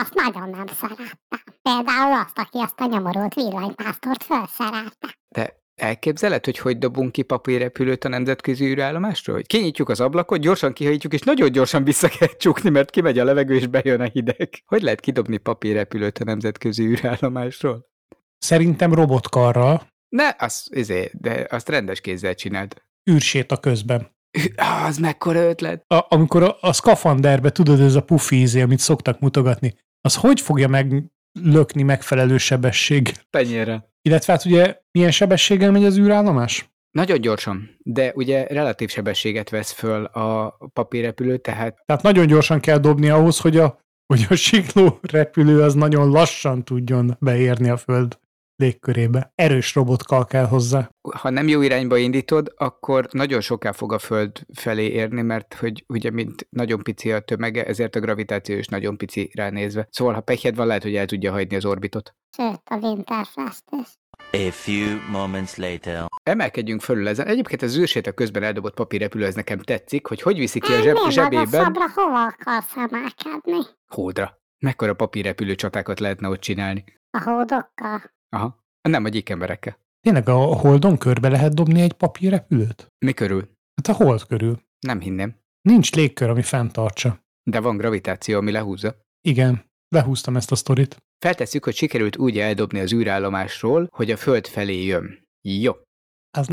Azt nagyon nem szerettem. Például azt, aki azt a nyomorult villanypásztort felszerelte. De elképzeled, hogy hogy dobunk ki papírrepülőt a nemzetközi űrállomásról? Hogy kinyitjuk az ablakot, gyorsan kihajítjuk, és nagyon gyorsan vissza kell csukni, mert kimegy a levegő, és bejön a hideg. Hogy lehet kidobni papírrepülőt a nemzetközi űrállomásról? Szerintem robotkarral, Ne, az, izé, de azt rendes kézzel csináld. űrséta közben. Ü- á, Az mekkora ötlet. A, amikor a, a szkafanderbe, tudod, ez a pufi ízé, amit szoktak mutogatni, az hogy fogja meglökni megfelelő sebesség? Tenyérre. Illetve hát ugye milyen sebességgel megy az űrállomás? Nagyon gyorsan, de ugye relatív sebességet vesz föl a papírrepülő, tehát Tehát nagyon gyorsan kell dobni ahhoz, hogy a, hogy a sikló repülő az nagyon lassan tudjon beérni a föld légkörébe. Erős robotkal kell hozzá. ha nem jó irányba indítod, akkor nagyon soká fog a Föld felé érni, mert hogy ugye mint nagyon pici a tömege, ezért a gravitáció is nagyon pici ránézve. Szóval ha pekhed van, lehet, hogy el tudja hagyni az orbitot. Sőt, a Winterfest is. A few moments later. Emelkedjünk fölül ezen. Egyébként az űrséta közben eldobott papírrepülő, ez nekem tetszik, hogy hogy viszi ki a zseb, zsebében magasabbra hova akarsz emelkedni? hódra. Mekkora papírrepülő csatákat lehetne ott csinálni? A hódokkal? Aha. Nem a gyík emberekkel. Tényleg a Holdon körbe lehet dobni egy papírrepülőt? Mi körül? Hát a Hold körül. Nem hinném. Nincs légkör, ami fenntartsa. De van gravitáció, ami lehúzza. Igen, lehúztam ezt a sztorit. Feltesszük, hogy sikerült úgy eldobni az űrállomásról, hogy a Föld felé jön. Jó,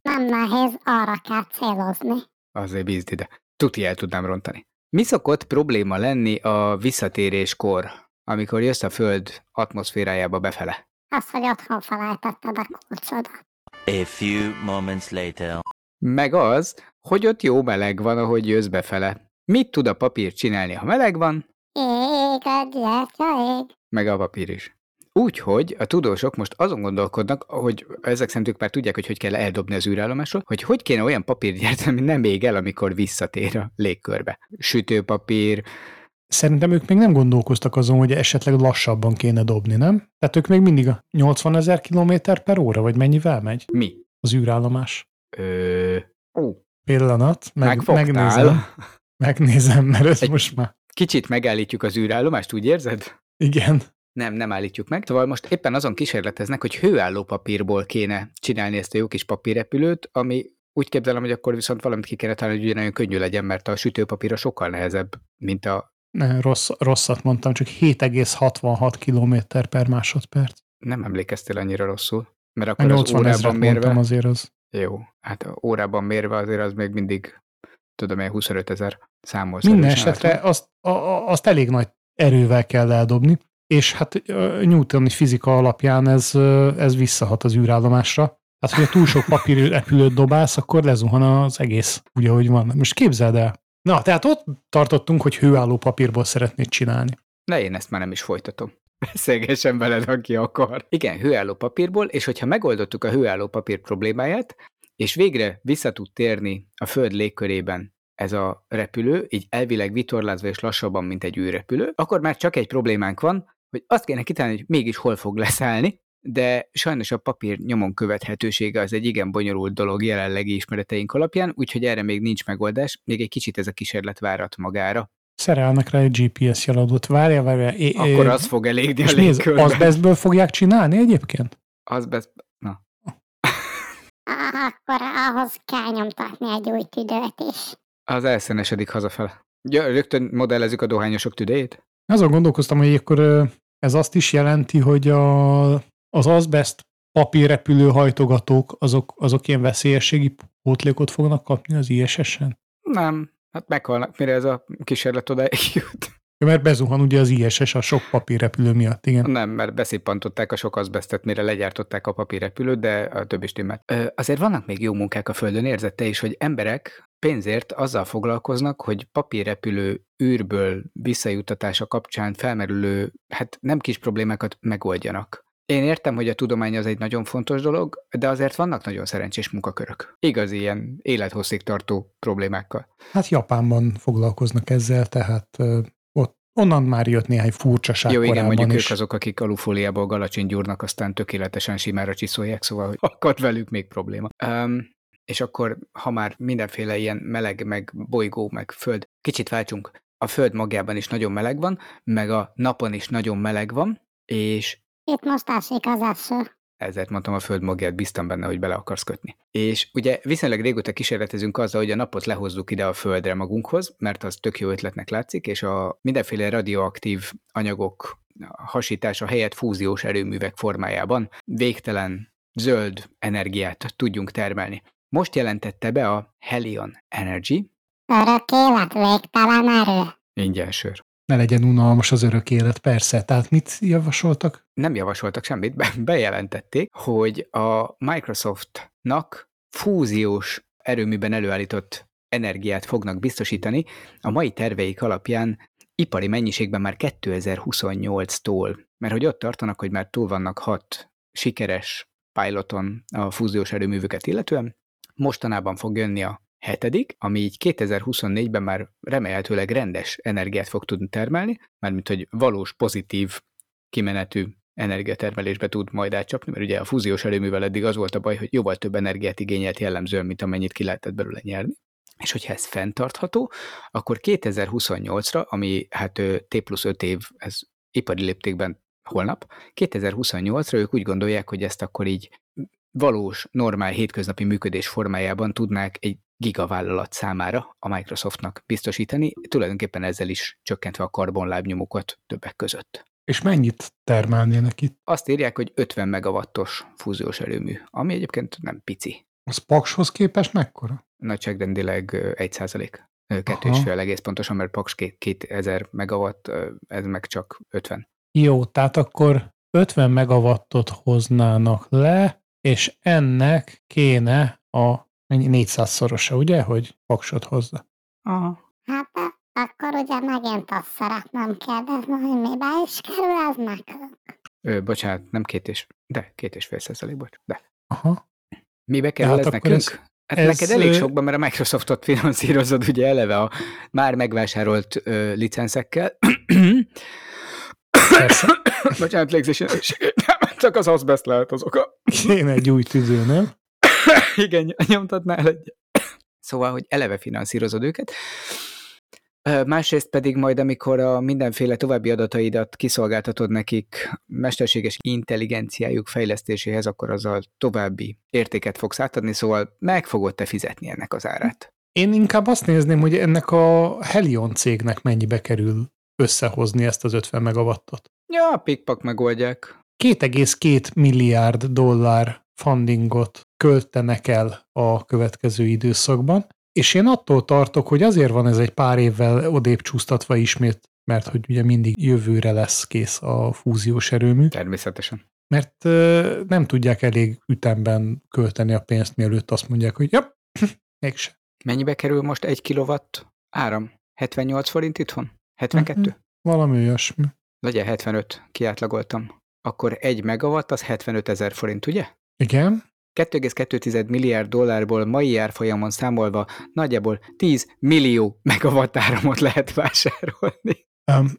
Nem nehéz, arra kell célozni. azért bízd ide. Tuti el tudnám rontani. Mi szokott probléma lenni a visszatéréskor, amikor jössz a Föld atmoszférájába befele? Az, hogy otthon felejtetted a kulcsodat. A few moments later. Meg az, hogy ott jó meleg van, ahogy jössz befele. Mit tud a papír csinálni, ha meleg van? Ég, egy gyertya, ég. Meg a papír is. Úgyhogy a tudósok most azon gondolkodnak, hogy ezek szerint ők már tudják, hogy hogy kell eldobni az űrállomásról, hogy hogy kéne olyan papír gyártani, ami nem ég el, amikor visszatér a légkörbe. Sütőpapír, Szerintem ők még nem gondolkoztak azon, hogy esetleg lassabban kéne dobni, nem? Tehát ők még mindig a 80 ezer kilométer per óra, vagy mennyivel megy mi? az űrállomás? Ö... Ó, Pillanat, meg, megfogtál. megnézem, megnézem, mert ez Egy- most már... Kicsit megállítjuk az űrállomást, úgy érzed? Igen. Nem, nem állítjuk meg. Szóval most éppen azon kísérleteznek, hogy hőálló papírból kéne csinálni ezt a jó kis papírrepülőt, ami úgy képzelem, hogy akkor viszont valamit ki kéne találni, hogy ugyanolyan könnyű legyen, mert a sütőpapíra sokkal nehezebb, mint a... Ne, rossz, rosszat mondtam, csak 7,66 km per másodperc. Nem emlékeztél annyira rosszul. Mert akkor az 80 órában mérve... azért az. Jó, hát órában mérve azért az még mindig, tudom én, 25 ezer számolsz. Minden esetre látom. azt, a, azt elég nagy erővel kell eldobni, és hát Newtoni fizika alapján ez, ez visszahat az űrállomásra. Tehát, hogyha túl sok papírrepülőt dobálsz, akkor lezuhan az egész, úgy, ahogy van. Most képzeld el, Na, tehát ott tartottunk, hogy hőálló papírból szeretnéd csinálni. De én ezt már nem is folytatom. Beszélgessen veled, aki akar. Igen, hőálló papírból, és hogyha megoldottuk a hőálló papír problémáját, és végre vissza tud térni a Föld légkörében ez a repülő, így elvileg vitorlázva és lassabban, mint egy űrrepülő, akkor már csak egy problémánk van, hogy azt kéne kitalálni, hogy mégis hol fog leszállni, de sajnos a papír nyomon követhetősége az egy igen bonyolult dolog jelenlegi ismereteink alapján, úgyhogy erre még nincs megoldás, még egy kicsit ez a kísérlet várat magára. Szerelnek rá egy GPS jeladót. Várja, várja. É, Akkor az fog elégni és a nézd, légkörben. azbestből fogják csinálni egyébként? Az besz... Na. Akkor ahhoz kell nyomtatni egy új tüdőt is. Az elszenesedik hazafele. Ja, rögtön modellezzük a dohányosok tüdejét? Azon gondolkoztam, hogy akkor ez azt is jelenti, hogy a, az azbest papírrepülő hajtogatók, azok, azok ilyen veszélyességi pótlékot fognak kapni az ISS-en? Nem. Hát meghalnak, mire ez a kísérlet odáig jut. Ja, mert bezuhan ugye az ISS a sok papírrepülő miatt, igen. Nem, mert beszippantották a sok azbesztet, mire legyártották a papírrepülőt, de a többi stimmel. Ö, azért vannak még jó munkák a Földön, érzette is, hogy emberek pénzért azzal foglalkoznak, hogy papírrepülő űrből visszajutatása kapcsán felmerülő, hát nem kis problémákat megoldjanak. Én értem, hogy a tudomány az egy nagyon fontos dolog, de azért vannak nagyon szerencsés munkakörök. Igazi ilyen élethosszig tartó problémákkal. Hát Japánban foglalkoznak ezzel, tehát ott onnan már jött néhány furcsaság Jó, igen, mondjuk is. ők azok, akik alufóliából galacsin gyúrnak, aztán tökéletesen simára csiszolják, szóval hogy akad velük még probléma. Um, és akkor, ha már mindenféle ilyen meleg, meg bolygó, meg föld, kicsit váltsunk. A föld magában is nagyon meleg van, meg a napon is nagyon meleg van, és Itt most esik az eső. ezért mondtam a föld magját, bíztam benne, hogy bele akarsz kötni. És ugye viszonylag régóta kísérletezünk azzal, hogy a napot lehozzuk ide a földre magunkhoz, mert az tök jó ötletnek látszik, és a mindenféle radioaktív anyagok hasítása helyett fúziós erőművek formájában végtelen zöld energiát tudjunk termelni. Most jelentette be a Helion Energy, Örök élet, végtelen erő. ingyen sör. Ne legyen unalmas az örök élet, persze. Tehát mit javasoltak? nem javasoltak semmit, be, bejelentették, hogy a Microsoftnak fúziós erőműben előállított energiát fognak biztosítani, a mai terveik alapján ipari mennyiségben már 2028-tól, mert hogy ott tartanak, hogy már túl vannak hat sikeres piloton a fúziós erőműveket illetően, mostanában fog jönni a hetedik, ami így 2024-ben már remélhetőleg rendes energiát fog tudni termelni, mármint hogy valós pozitív kimenetű energiatermelésbe tud majd átcsapni, mert ugye a fúziós erőművel eddig az volt a baj, hogy jóval több energiát igényelt jellemzően, mint amennyit ki lehetett belőle nyerni. És hogyha ez fenntartható, akkor 2028-ra, ami hát T plusz 5 év, ez ipari léptékben holnap, 2028-ra ők úgy gondolják, hogy ezt akkor így valós, normál, hétköznapi működés formájában tudnák egy gigavállalat számára a Microsoftnak biztosítani, tulajdonképpen ezzel is csökkentve a karbonlábnyomokat többek között. És mennyit termelnének itt? Azt írják, hogy 50 megawattos fúziós erőmű, ami egyébként nem pici. Az Pakshoz képest mekkora? Nagyságrendileg ö, 1 százalék. Kettő és fél egész pontosan, mert Paks két- 2000 megawatt, ez meg csak 50. Jó, tehát akkor 50 megawattot hoznának le, és ennek kéne a 400-szorosa, ugye, hogy Paksot hozza. Aha. Hát de akkor ugye megint azt szeretném kérdezni, hogy mibe is kerül ez nekünk. Ö, bocsánat, nem két és, de két és fél százalék, bocs, de. Aha. Mibe kerül hát ez nekünk? ez- Hát ez, neked elég sokban, mert a Microsoftot finanszírozod ugye eleve a már megvásárolt ö, licenszekkel. Bocsánat, légzési nem, csak az azbest lehet az oka. Kéne egy új tüző, nem? Igen, nyomtatnál egy. Szóval, hogy eleve finanszírozod őket. Másrészt pedig majd, amikor a mindenféle további adataidat kiszolgáltatod nekik mesterséges intelligenciájuk fejlesztéséhez, akkor azzal további értéket fogsz átadni, szóval meg fogod te fizetni ennek az árát. Én inkább azt nézném, hogy ennek a Helion cégnek mennyibe kerül összehozni ezt az 50 megawattot. Ja, pikpak megoldják. 2,2 milliárd dollár fundingot költenek el a következő időszakban, és én attól tartok, hogy azért van ez egy pár évvel odébb csúsztatva ismét, mert hogy ugye mindig jövőre lesz kész a fúziós erőmű, Természetesen. mert ö, nem tudják elég ütemben költeni a pénzt, mielőtt azt mondják, hogy ja, mégse. Mennyibe kerül most egy kilowatt Áram. 78 forint itthon? 72? Mhm. Valami olyasmi. Legyen 75, kiátlagoltam. Akkor egy megawatt az 75 ezer forint, ugye? Igen. 2,2 milliárd dollárból mai árfolyamon számolva nagyjából 10 millió megawatt áramot lehet vásárolni. Um,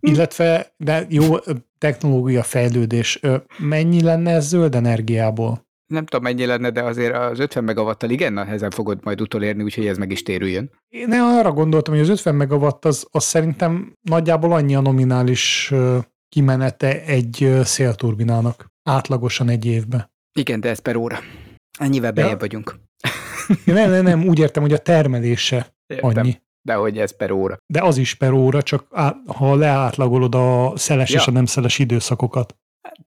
illetve, de jó technológia fejlődés. Mennyi lenne ez zöld energiából? Nem tudom mennyi lenne, de azért az 50 megawattal igen nehezen fogod majd utolérni, úgyhogy ez meg is térüljön. Én arra gondoltam, hogy az 50 megawatt az, az szerintem nagyjából annyi a nominális kimenete egy szélturbinának. Átlagosan egy évben. Igen, de ez per óra. Ennyivel bejebb vagyunk. Ja, Nem, nem, nem, úgy értem, hogy a termelése Értem. annyi. De hogy ez per óra. De az is per óra, csak á, ha leátlagolod a szeles Ja. és a nem szeles időszakokat.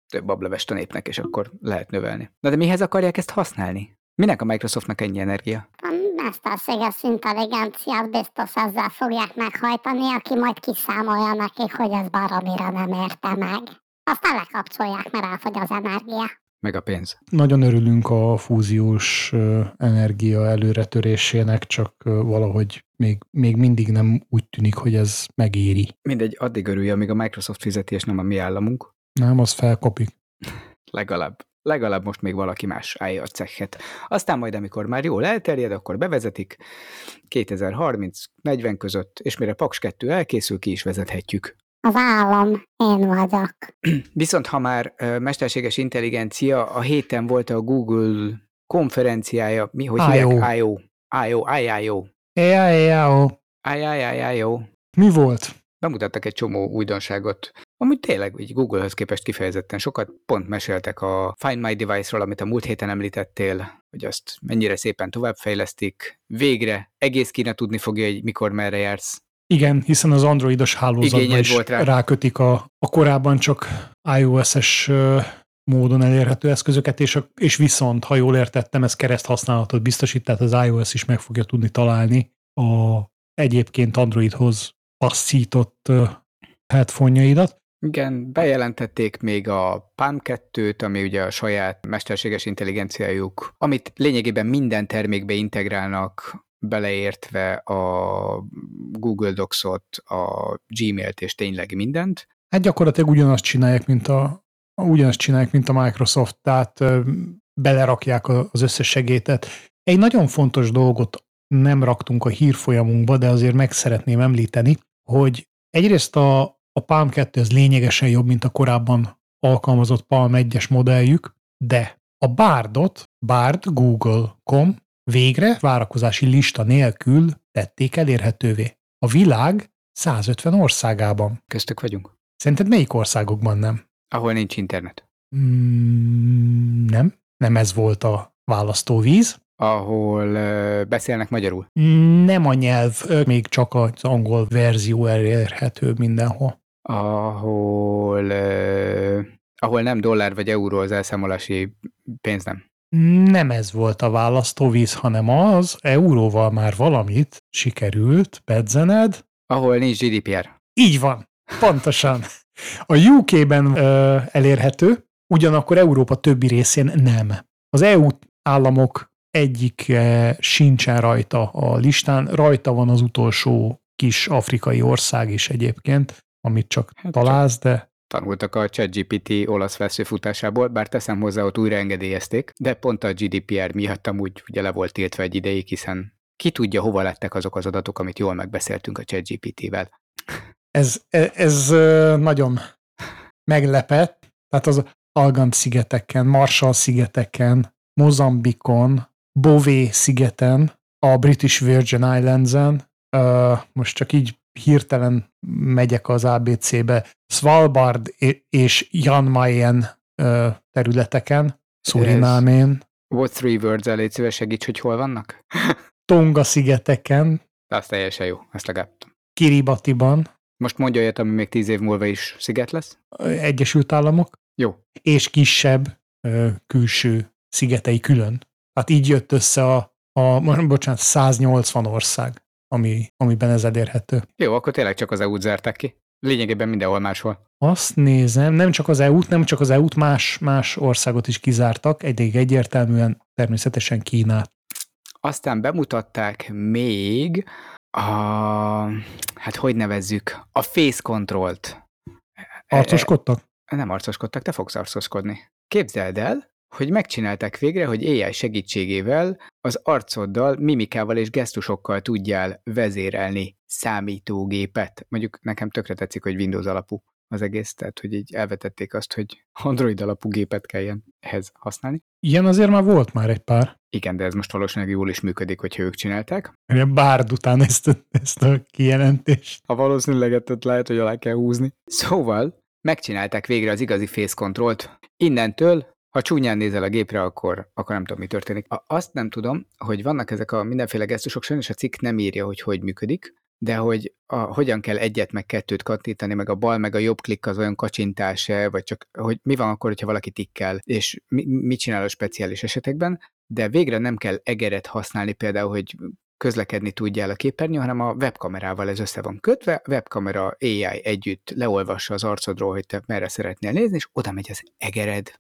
Több ablevest a népnek, és akkor lehet növelni. Na de mihez akarják ezt használni? Minek a Microsoftnak ennyi energia? A mesterséges intelligenciát biztos ezzel fogják meghajtani, aki majd kiszámolja nekik, hogy ez baromira nem érte meg. Aztán lekapcsolják, mert elfogy az energia. Meg a pénz. Nagyon örülünk a fúziós energia előretörésének, csak valahogy még, még mindig nem úgy tűnik, hogy ez megéri. Mindegy, addig örülj, amíg a Microsoft fizeti, és nem a mi államunk. Nem, az felkopik. Legalább. Legalább most még valaki más állja a cechet. Aztán majd, amikor már jól elterjed, akkor bevezetik 2030-40 között, és mire Paks 2 elkészül, ki is vezethetjük. Az állam, én vagyok. Viszont ha már mesterséges intelligencia, a héten volt a Google konferenciája, mi, hogy I.O. hívják? I.O. I.O. I.I.O. Ja, I.I.I.I.O. Mi volt? bemutattak egy csomó újdonságot. Amúgy tényleg így Google-höz képest kifejezetten sokat pont meséltek a Find My Device-ról, amit a múlt héten említettél, hogy azt mennyire szépen továbbfejlesztik. Végre egész Kína tudni fogja, hogy mikor merre jársz. Igen, hiszen az androidos hálózatban is volt rá. rákötik a, a korábban csak iOS-es módon elérhető eszközöket, és, a, és viszont, ha jól értettem, ez kereszt használatot biztosít, tehát az iOS is meg fogja tudni találni a egyébként Androidhoz passzított headphone-jaidat. Igen, bejelentették még a Palm 2-t, ami ugye a saját mesterséges intelligenciájuk, amit lényegében minden termékbe integrálnak, beleértve a Google Docs-ot, a Gmail-t és tényleg mindent. Hát gyakorlatilag ugyanazt csinálják, mint a, ugyanazt csinálják, mint a Microsoft, tehát belerakják az összes segélytet. Egy nagyon fontos dolgot nem raktunk a hírfolyamunkba, de azért meg szeretném említeni, hogy egyrészt a, a Palm 2 az lényegesen jobb, mint a korábban alkalmazott Palm 1-es modelljük, de a Bardot, Bard Google.com végre várakozási lista nélkül tették elérhetővé. A világ 150 országában. Köztük vagyunk. Szerinted melyik országokban nem? Ahol nincs internet. Mm, nem. Nem ez volt a választóvíz. Ahol ö, beszélnek magyarul. Nem a nyelv, még csak az angol verzió elérhető mindenhol. Ahol, ö, ahol nem dollár vagy euró az elszámolási pénz nem. Nem ez volt a választóvíz, hanem az, euróval már valamit sikerült, pedzened. Ahol nincs GDPR. Így van, pontosan. A UK-ben ö, elérhető, ugyanakkor Európa többi részén nem. Az EU államok egyik sincsen rajta a listán, rajta van az utolsó kis afrikai ország is egyébként, amit csak Hát találsz, de Tanultak a ChatGPT olasz veszőfutásából, bár teszem hozzá, ott újra engedélyezték, de pont a GDPR miatt amúgy ugye le volt tiltva egy ideig, hiszen ki tudja, hova lettek azok az adatok, amit jól megbeszéltünk a ChatGPT-vel. ez, ez, ez ö, nagyon meglepett. Tehát az Algant-szigeteken, Marshall-szigeteken, Mozambikon, Bové-szigeten, a British Virgin Islands-en, most csak így hirtelen megyek az ABC-be, Svalbard és Jan Mayen területeken, Szurinámén, What three words légy szíves, segíts, hogy hol vannak? Tonga-szigeteken, De az teljesen jó, ezt legalább. Kiribatiban, Most mondja olyat, ami még tíz év múlva is sziget lesz? Egyesült Államok, Jó. és kisebb ö, külső szigetei külön. Hát így jött össze a, a bocsánat, 180 ország, ami, amiben ez elérhető. Jó, akkor tényleg csak az EU-t zárták ki. Lényegében mindenhol máshol. Azt nézem, nem csak az EU-t, nem csak az EU-t, más, más országot is kizártak, egyik egyértelműen természetesen Kínát. Aztán bemutatták még a, hát hogy nevezzük, a face controlt. Arcoskodtak? Nem arcoskodtak, te fogsz arcoskodni. Képzeld el, hogy megcsinálták végre, hogy AI segítségével az arcoddal, mimikával és gesztusokkal tudjál vezérelni számítógépet. Mondjuk nekem tökre tetszik, hogy Windows alapú az egész, tehát hogy így elvetették azt, hogy Android alapú gépet kelljen ehhez használni. Ilyen azért már volt már egy pár. Igen, de ez most valószínűleg jól is működik, hogyha ők csinálták. Ilyen bárd után ezt a, ezt a kijelentést. Ha valószínűleg lehet, hogy alá kell húzni. Szóval megcsinálták végre az igazi face controlt. Innentől ha csúnyán nézel a gépre, akkor, akkor nem tudom, mi történik. Azt nem tudom, hogy vannak ezek a mindenféle gesztusok, sajnos a cikk nem írja, hogy hogy működik, de hogy a, hogyan kell egyet meg kettőt kattintani, meg a bal, meg a jobb klikk az olyan kacsintás vagy csak, hogy mi van akkor, hogyha valaki tikkel, és mi, mit csinál a speciális esetekben, de végre nem kell egeret használni például, hogy közlekedni tudjál a képernyő, hanem a webkamerával ez össze van kötve, a webkamera AI együtt leolvassa az arcodról, hogy te merre szeretnél nézni, és oda megy az egered.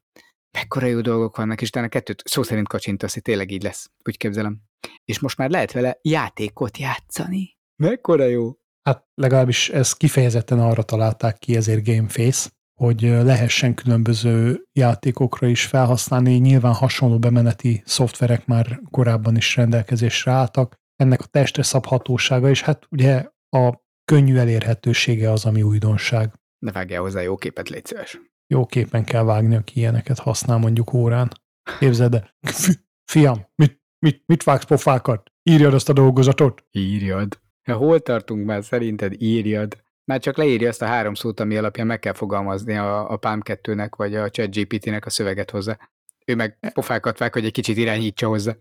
Mekkora jó dolgok vannak, és utána kettőt szó szerint kacsintasz, hogy tényleg így lesz, úgy képzelem. És most már lehet vele játékot játszani. Mekkora jó! Hát legalábbis ez kifejezetten arra találták ki, ezért Gameface, hogy lehessen különböző játékokra is felhasználni. Nyilván hasonló bemeneti szoftverek már korábban is rendelkezésre álltak. Ennek a testre szabhatósága, és hát ugye a könnyű elérhetősége az, ami újdonság. Ne vágjál hozzá jó képet, légy szíves. Jó képen kell vágni, aki ilyeneket használ mondjuk órán. Képzeld el. Fiam, mit, mit, mit vágsz pofákat? Írjad azt a dolgozatot? Írjad. Hol tartunk már? Szerinted írjad. Már csak leírja azt a három szót, ami alapján meg kell fogalmazni a, a PAM 2-nek, vagy a ChatGPT-nek a szöveget hozzá. Ő meg pofákat vág, hogy egy kicsit irányítsa hozzá.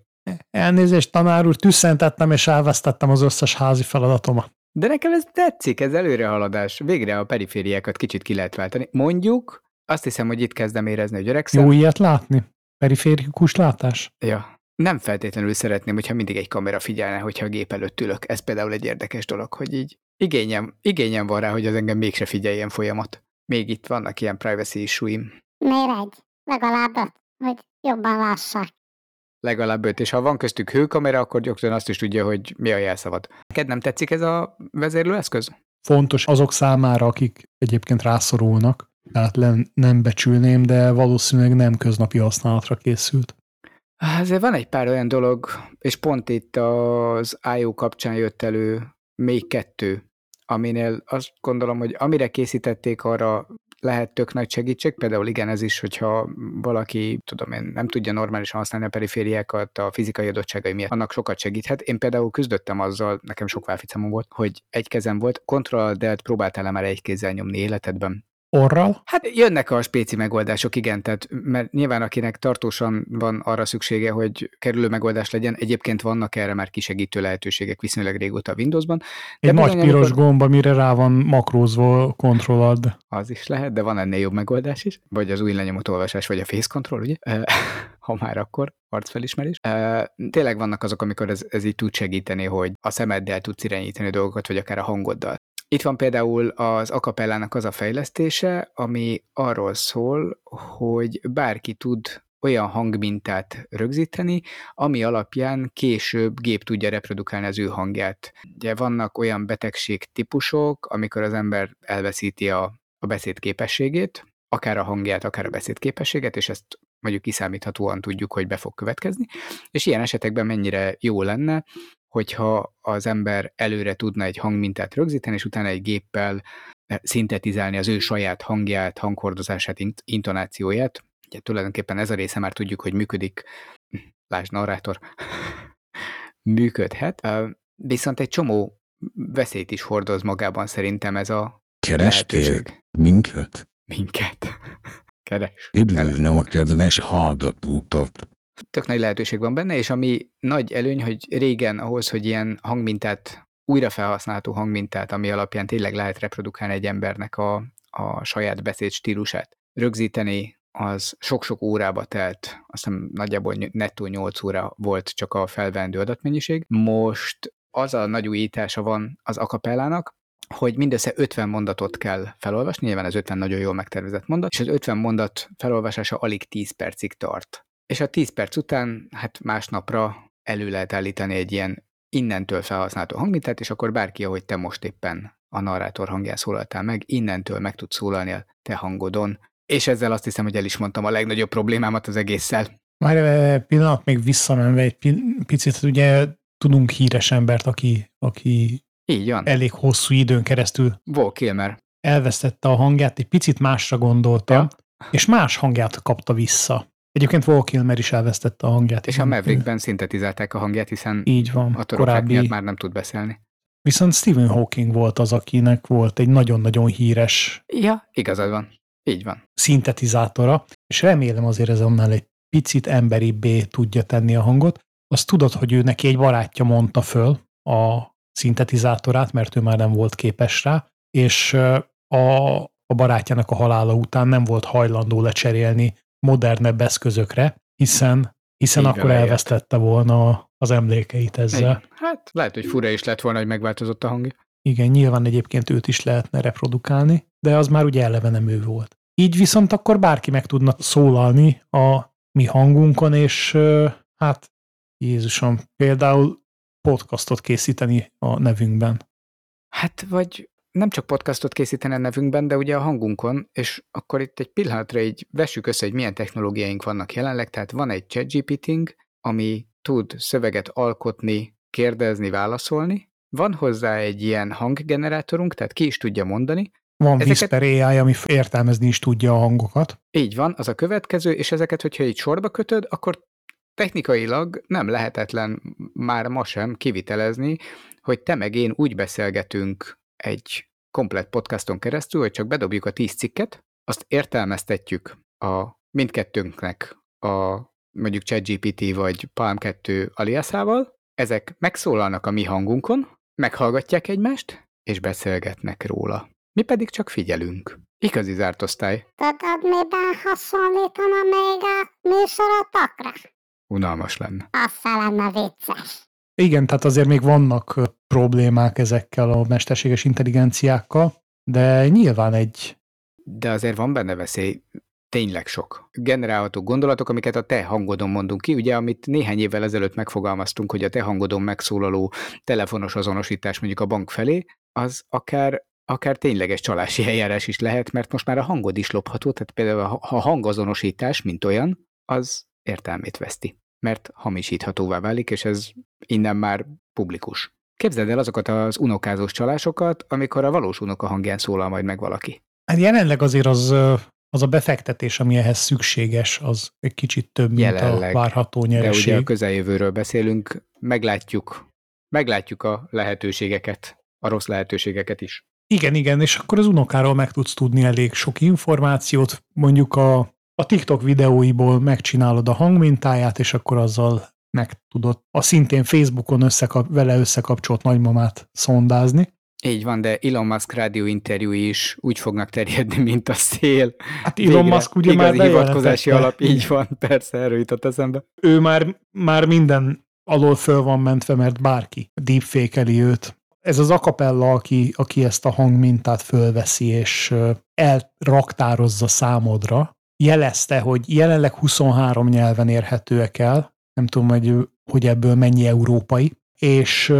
Elnézést, tanár úr, tüsszentettem és elvesztettem az összes házi feladatomat. De nekem ez tetszik, ez előrehaladás. Végre a perifériákat kicsit ki lehet váltani. Mondjuk, azt hiszem, hogy itt kezdem érezni, hogy öregszem. Jó ilyet látni? Periférikus látás? Ja. Nem feltétlenül szeretném, hogyha mindig egy kamera figyelne, hogyha a gép előtt ülök. Ez például egy érdekes dolog, hogy így igényem, igényem van rá, hogy az engem mégse figyeljen folyamat. Még itt vannak ilyen privacy issue-im. Miért egy? Legalább öt, hogy jobban lássák. Legalább öt, és ha van köztük hőkamera, akkor gyakran azt is tudja, hogy mi a jelszavad. Neked nem tetszik ez a vezérlőeszköz? Fontos azok számára, akik egyébként rászorulnak, tehát nem becsülném, de valószínűleg nem köznapi használatra készült. Azért van egy pár olyan dolog, és pont itt az IO kapcsán jött elő még kettő, aminél azt gondolom, hogy amire készítették, arra lehet tök nagy segítség, például igen, ez is, hogyha valaki, tudom én, nem tudja normálisan használni a perifériákat a fizikai adottságai miatt, annak sokat segíthet. Én például küzdöttem azzal, nekem sok válficamom volt, hogy egy kezem volt, Ctrl Delt próbáltál-e már egy kézzel nyomni életedben? Orral? Hát jönnek a spéci megoldások, igen, tehát mert nyilván akinek tartósan van arra szüksége, hogy kerülő megoldás legyen, egyébként vannak erre már kisegítő lehetőségek viszonylag régóta a Windowsban. Egy nagy piros amikor... gomb, amire rá van makrózva kontrollad. Az is lehet, de van ennél jobb megoldás is, vagy az új lenyomott olvasás, vagy a face control, ugye? ha már akkor arcfelismerés. Tényleg vannak azok, amikor ez, ez így tud segíteni, hogy a szemeddel tudsz irányítani dolgokat, vagy akár a hangoddal. Itt van például az akapellának az a fejlesztése, ami arról szól, hogy bárki tud olyan hangmintát rögzíteni, ami alapján később gép tudja reprodukálni az ő hangját. Ugye vannak olyan betegség típusok, amikor az ember elveszíti a, a beszéd képességét, akár a hangját, akár a beszédképességet, és ezt mondjuk kiszámíthatóan tudjuk, hogy be fog következni, és ilyen esetekben mennyire jó lenne, hogyha az ember előre tudna egy hangmintát rögzíteni, és utána egy géppel eh, szintetizálni az ő saját hangját, hanghordozását, intonációját. Ugye tulajdonképpen ez a része már tudjuk, hogy működik, lásd narrátor, működhet, viszont egy csomó veszélyt is hordoz magában szerintem ez a Kerestél lehetőség. minket? Minket. Keres. Üdvözlöm a kedves hallgatókat tök nagy lehetőség van benne, és ami nagy előny, hogy régen ahhoz, hogy ilyen hangmintát, újra felhasználható hangmintát, ami alapján tényleg lehet reprodukálni egy embernek a, a saját beszéd stílusát, rögzíteni, az sok-sok órába telt, azt hiszem nagyjából nettó 8 óra volt csak a felvendő adatmennyiség. Most az a nagy újítása van az akapellának, hogy mindössze 50 mondatot kell felolvasni, nyilván az 50 nagyon jól megtervezett mondat, és az 50 mondat felolvasása alig 10 percig tart és a 10 perc után, hát másnapra elő lehet állítani egy ilyen innentől felhasználható hangmintát, és akkor bárki, ahogy te most éppen a narrátor hangján szólaltál meg, innentől meg tudsz szólalni a te hangodon. És ezzel azt hiszem, hogy el is mondtam a legnagyobb problémámat az egésszel. Már pillanat még visszamenve egy pi- picit, ugye tudunk híres embert, aki, aki Így van. elég hosszú időn keresztül Vol Kilmer. elvesztette a hangját, egy picit másra gondolta, Ja. és más hangját kapta vissza. Egyébként Val Kilmer is elvesztette a hangját. És a. Maverickben szintetizálták a hangját, hiszen Így van. a Korábbi, miatt már nem tud beszélni. Viszont Stephen Hawking volt az, akinek volt egy nagyon-nagyon híres Ja, igazad van. Így van. szintetizátora, és remélem azért ez annál egy picit emberibbé tudja tenni a hangot. Azt tudod, hogy ő neki egy barátja mondta föl a szintetizátorát, mert ő már nem volt képes rá, és a, a barátjának a halála után nem volt hajlandó lecserélni modernebb eszközökre, hiszen, hiszen Így akkor elvesztette volna az emlékeit ezzel. Igen. Hát lehet, hogy fura is lett volna, hogy megváltozott a hangja. Igen, nyilván egyébként őt is lehetne reprodukálni, de az már ugye eleve nem ő volt. Így viszont akkor bárki meg tudna szólalni a mi hangunkon, és hát Jézusom, például podcastot készíteni a nevünkben. Hát, vagy nem csak podcastot készíteni a nevünkben, de ugye a hangunkon, és akkor itt egy pillanatra így vessük össze, hogy milyen technológiáink vannak jelenleg, tehát van egy ChatGPT-ing, ami tud szöveget alkotni, kérdezni, válaszolni, van hozzá egy ilyen hanggenerátorunk, tehát ki is tudja mondani, Van Ezeket- Whisper AI, ami értelmezni is tudja a hangokat. Így van, az a következő, és ezeket, hogyha így sorba kötöd, akkor technikailag nem lehetetlen már ma sem kivitelezni, hogy te meg én úgy beszélgetünk egy komplett podcaston keresztül, hogy csak bedobjuk a tíz cikket, azt értelmeztetjük a mindkettőnknek a mondjuk ChatGPT vagy Palm 2 aliasával, ezek megszólalnak a mi hangunkon, meghallgatják egymást, és beszélgetnek róla. Mi pedig csak figyelünk. Igazi zárt osztály. Tudod, miben hasonlítana még a műsorotokra? Unalmas lenne. Aztán lenne vicces. Igen, tehát azért még vannak problémák ezekkel a mesterséges intelligenciákkal, de nyilván egy De azért van benne veszély, tényleg sok. Generálható gondolatok, amiket a te hangodon mondunk ki, ugye, amit néhány évvel ezelőtt megfogalmaztunk, hogy a te hangodon megszólaló telefonos azonosítás mondjuk a bank felé, az akár, akár tényleges csalási eljárás is lehet, mert most már a hangod is lopható, tehát például a hangazonosítás, mint olyan, az értelmét veszti, mert hamisíthatóvá válik, és ez innen már publikus. Képzeld el azokat az unokázós csalásokat, amikor a valós unoka hangján szólal majd meg valaki. Hát jelenleg azért az, az a befektetés, ami ehhez szükséges, az egy kicsit több, mint Jelenleg. a várható De ugye a nyereség. közeljövőről beszélünk, meglátjuk, meglátjuk a lehetőségeket, a rossz lehetőségeket is. Igen, igen, és akkor az unokáról meg tudsz tudni elég sok információt, mondjuk a, a TikTok videóiból megcsinálod a hangmintáját, és akkor azzal meg tudod a szintén Facebookon összekap, vele összekapcsolt nagymamát szondázni. Így van, de Elon Musk rádió interjúi is úgy fognak terjedni, mint a szél. Hát Elon Végre. Musk ugye már hivatkozási alap, így van, persze, erről jutott eszembe. Ő már, már minden alól föl van mentve, mert bárki deepfake őt. Ez az akapella, aki, aki ezt a hangmintát fölveszi, és elraktározza számodra, jelezte, hogy jelenleg 23 nyelven érhetőek el, nem tudom, hogy, hogy ebből mennyi európai, és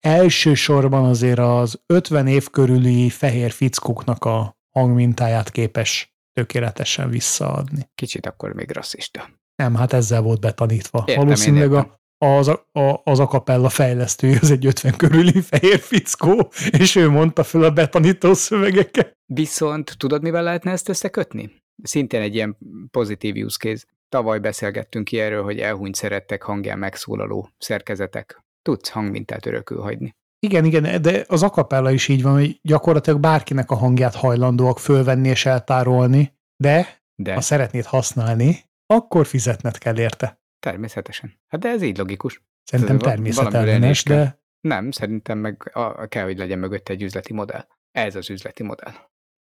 elsősorban azért az 50 év körüli fehér fickóknak a hangmintáját képes tökéletesen visszaadni. Kicsit akkor még rasszista. Nem, hát ezzel volt betanítva. Értem, Valószínűleg a, az, a, az akapella fejlesztője az egy 50 körüli fehér fickó, és ő mondta föl a betanító szövegeket. Viszont tudod, mivel lehetne ezt összekötni? Szintén egy ilyen pozitív use case. Tavaly beszélgettünk ki erről, hogy elhunyt szerettek hangján megszólaló szerkezetek. Tudsz hangmintát örökül hagyni. Igen, igen, de az akapella is így van, hogy gyakorlatilag bárkinek a hangját hajlandóak fölvenni és eltárolni, de De ha szeretnéd használni, akkor fizetned kell érte. természetesen. Hát de ez így logikus. Szerintem természetellenes, de Nem, szerintem meg a, kell, hogy legyen mögötte egy üzleti modell. Ez az üzleti modell.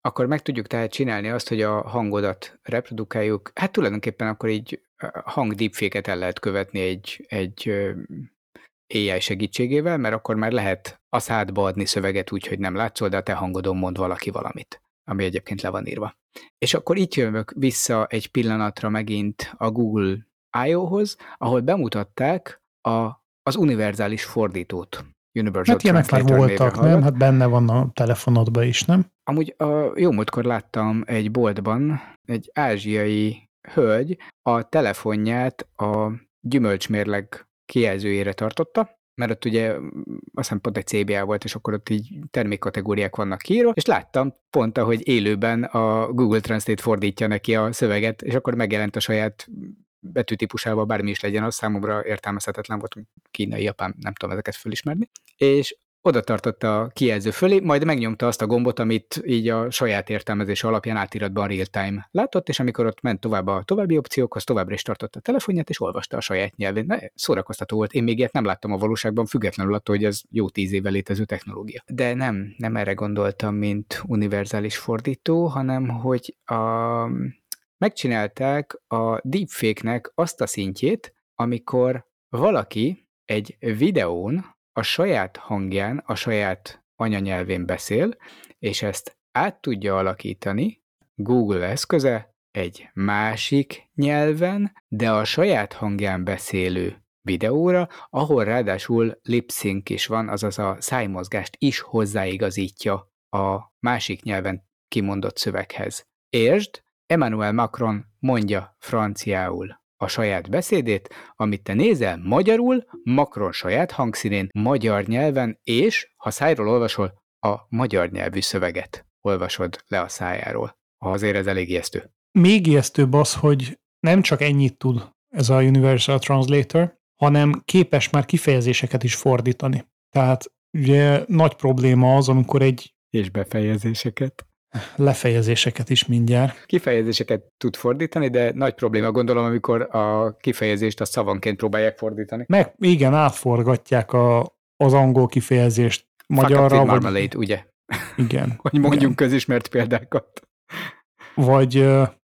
Akkor meg tudjuk tehát csinálni azt, hogy a hangodat reprodukáljuk. Hát tulajdonképpen akkor így hang deepfake-et el lehet követni egy, egy AI segítségével, mert akkor már lehet a szádba adni szöveget úgy, hogy nem látszol, de a te hangodon mond valaki valamit, ami egyébként le van írva. És akkor itt jövök vissza egy pillanatra megint a Google I.O.-hoz, ahol bemutatták a az univerzális fordítót. Universal Hát ilyenek már voltak, nem? Hát benne van a telefonodban is, nem? Amúgy a jó múltkor láttam egy boltban egy ázsiai hölgy a telefonját a gyümölcsmérleg kijelzőjére tartotta, mert ott ugye mm, azt hiszem pont egy CBA volt, és akkor ott így termékkategóriák vannak kiírva, és láttam pont, ahogy élőben a Google Translate fordítja neki a szöveget, és akkor megjelent a saját betűtípusával, bármi is legyen, az számomra értelmezhetetlen volt, kínai, japán, nem tudom ezeket fölismerni, és oda tartotta a kijelző fölé, majd megnyomta azt a gombot, amit így a saját értelmezés alapján átiratban real-time látott, és amikor ott ment tovább a további opciókhoz, továbbra is tartotta a telefonját, és olvasta a saját nyelvén. Ne, szórakoztató volt. Én még ilyet nem láttam a valóságban, függetlenül attól, hogy ez jó tíz éve létező technológia. De nem, nem erre gondoltam, mint univerzális fordító, hanem hogy a, megcsinálták a deepfake-nek azt a szintjét, amikor valaki egy videón a saját hangján, a saját anyanyelvén beszél, és ezt át tudja alakítani Google eszköze egy másik nyelven, de a saját hangján beszélő videóra, ahol ráadásul lip-sync is van, azaz a szájmozgást is hozzáigazítja a másik nyelven kimondott szöveghez. Értsd, Emmanuel Macron mondja franciául a saját beszédét, amit te nézel magyarul, Macron saját hangszínén, magyar nyelven, és, ha szájról olvasol, a magyar nyelvű szöveget olvasod le a szájáról. Azért ez elég ijesztő. Még ijesztőbb az, hogy nem csak ennyit tud ez a Universal Translator, hanem képes már kifejezéseket is fordítani. Tehát ugye nagy probléma az, amikor egy És befejezéseket. Lefejezéseket is mindjárt. Kifejezéseket tud fordítani, de nagy probléma gondolom, amikor a kifejezést a szavanként próbálják fordítani. Meg igen, átforgatják a, az angol kifejezést Magyarra, vagy, marmalade, ugye? igen, Hogy mondjunk közismert példákat. vagy,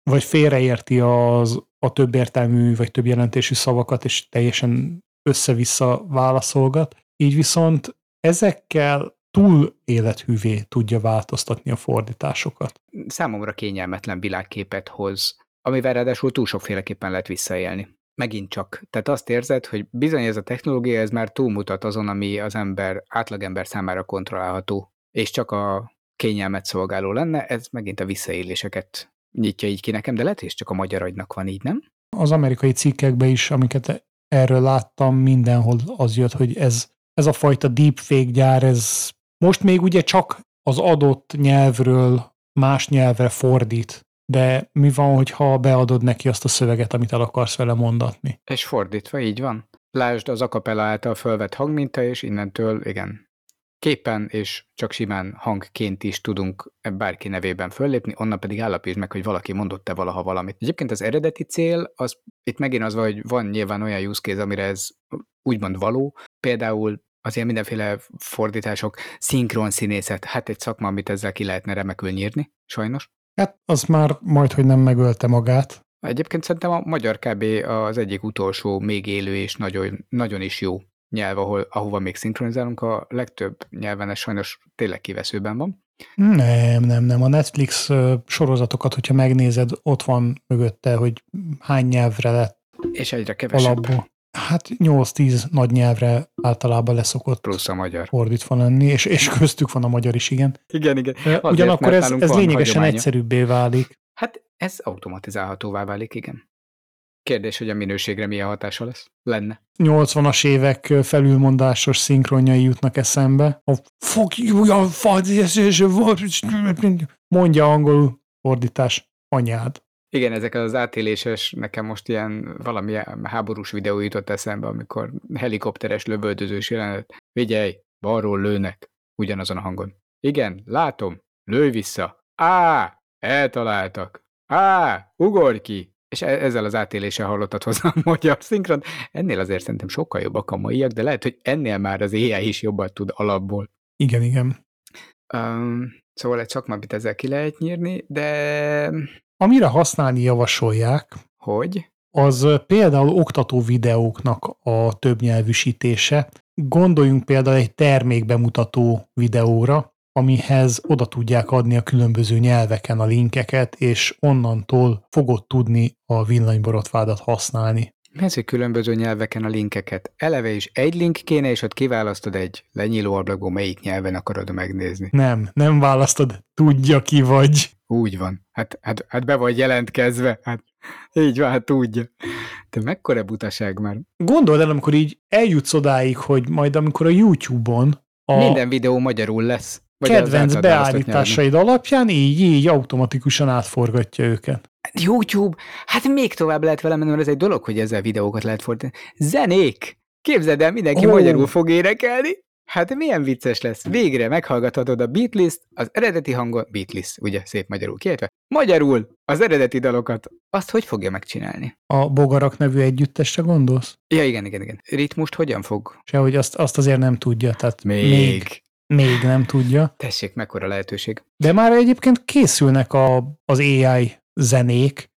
vagy félreérti az, a több értelmű vagy több jelentésű szavakat, és teljesen össze-vissza válaszolgat. Így viszont ezekkel túl élethűvé tudja változtatni a fordításokat. Számomra kényelmetlen világképet hoz, amivel ráadásul túl sokféleképpen lehet visszaélni. Megint csak. Tehát azt érzed, hogy bizony ez a technológia, ez már túlmutat azon, ami az ember, átlagember számára kontrollálható, és csak a kényelmet szolgáló lenne, ez megint a visszaéléseket nyitja így ki nekem, de lehet, ez csak a magyar agynak van így, nem? Az amerikai cikkekben is, amiket erről láttam, mindenhol az jött, hogy ez, ez a fajta deepfake gyár, ez most még ugye csak az adott nyelvről más nyelvre fordít, de mi van, hogyha beadod neki azt a szöveget, amit el akarsz vele mondatni? És fordítva, így van. Lásd az akapella által fölvett hangminta, és innentől, igen, képen és csak simán hangként is tudunk bárki nevében föllépni, onnan pedig állapítsd meg, hogy valaki mondott-e valaha valamit. Egyébként az eredeti cél, az itt megint az hogy van nyilván olyan use case, amire ez úgymond való, például az ilyen mindenféle fordítások, szinkron színészet, hát egy szakma, amit ezzel ki lehetne remekül nyírni, sajnos. Hát az már majd, hogy nem megölte magát. Egyébként szerintem a magyar kb. az egyik utolsó még élő és nagyon, nagyon is jó nyelv, ahol, ahova még szinkronizálunk, a legtöbb nyelven ez sajnos tényleg kiveszőben van. Nem, nem, nem. A Netflix sorozatokat, hogyha megnézed, ott van mögötte, hogy hány nyelvre lett És egyre kevesebb, alapból. Hát 8-10 nagy nyelvre általában leszokott plusz a magyar. fordítva lenni, és, és köztük van a magyar is, igen. Igen, igen. Azért, Ugyanakkor ez, ez lényegesen hagyománya. egyszerűbbé válik. Hát ez automatizálhatóvá válik, igen. Kérdés, hogy a minőségre milyen hatása lesz? Lenne. 80-as évek felülmondásos szinkronjai jutnak eszembe. A fuck you, mondja angolul fordítás anyád. Igen, ezek az átéléses, nekem most ilyen valami háborús videó jutott eszembe, amikor helikopteres lövöldözős jelenet. Figyelj, balról lőnek, ugyanazon a hangon. Igen, látom, lőj vissza. Á, eltaláltak. Á, ugorj ki. És e- ezzel az átéléssel hallottad hozzá a magyar szinkron. Ennél azért szerintem sokkal jobbak a maiak, de lehet, hogy ennél már az AI is jobban tud alapból. Igen, igen. Um, szóval egy szakmabit ezzel ki lehet nyírni, de Amire használni javasolják, hogy? az például oktató videóknak a többnyelvűsítése. Gondoljunk például egy termékbemutató videóra, amihez oda tudják adni a különböző nyelveken a linkeket, és onnantól fogod tudni a villanyborotvádat használni. Hogy különböző nyelveken a linkeket? Eleve is egy link kéne, és ott kiválasztod egy lenyíló ablakból, melyik nyelven akarod megnézni. Nem, nem választod, tudja ki vagy. Úgy van. Hát, hát, hát be vagy jelentkezve. Hát így van, hát tudja. Te mekkora butaság már. Gondold el, amikor így eljutsz odáig, hogy majd amikor a YouTube-on a Minden videó magyarul lesz. Vagy kedvenc választott nyelven. beállításaid alapján így, így automatikusan átforgatja őket. YouTube, hát még tovább lehet vele menni, mert ez egy dolog, hogy ezzel videókat lehet fordítani. Zenék! Képzeld el, mindenki oh. magyarul fog énekelni. Hát milyen vicces lesz. Végre meghallgathatod a Beatlist, az eredeti hangon, Beatlist, ugye, szép magyarul kiejtve, magyarul az eredeti dalokat. Azt hogy fogja megcsinálni? A Bogarak nevű együttesre gondolsz? Ja, igen, igen, igen. Ritmust hogyan fog? Sehogy azt, azt azért nem tudja, tehát Még. még, még, nem tudja. Tessék, mekkora lehetőség. De már egyébként készülnek a, az AI zenék,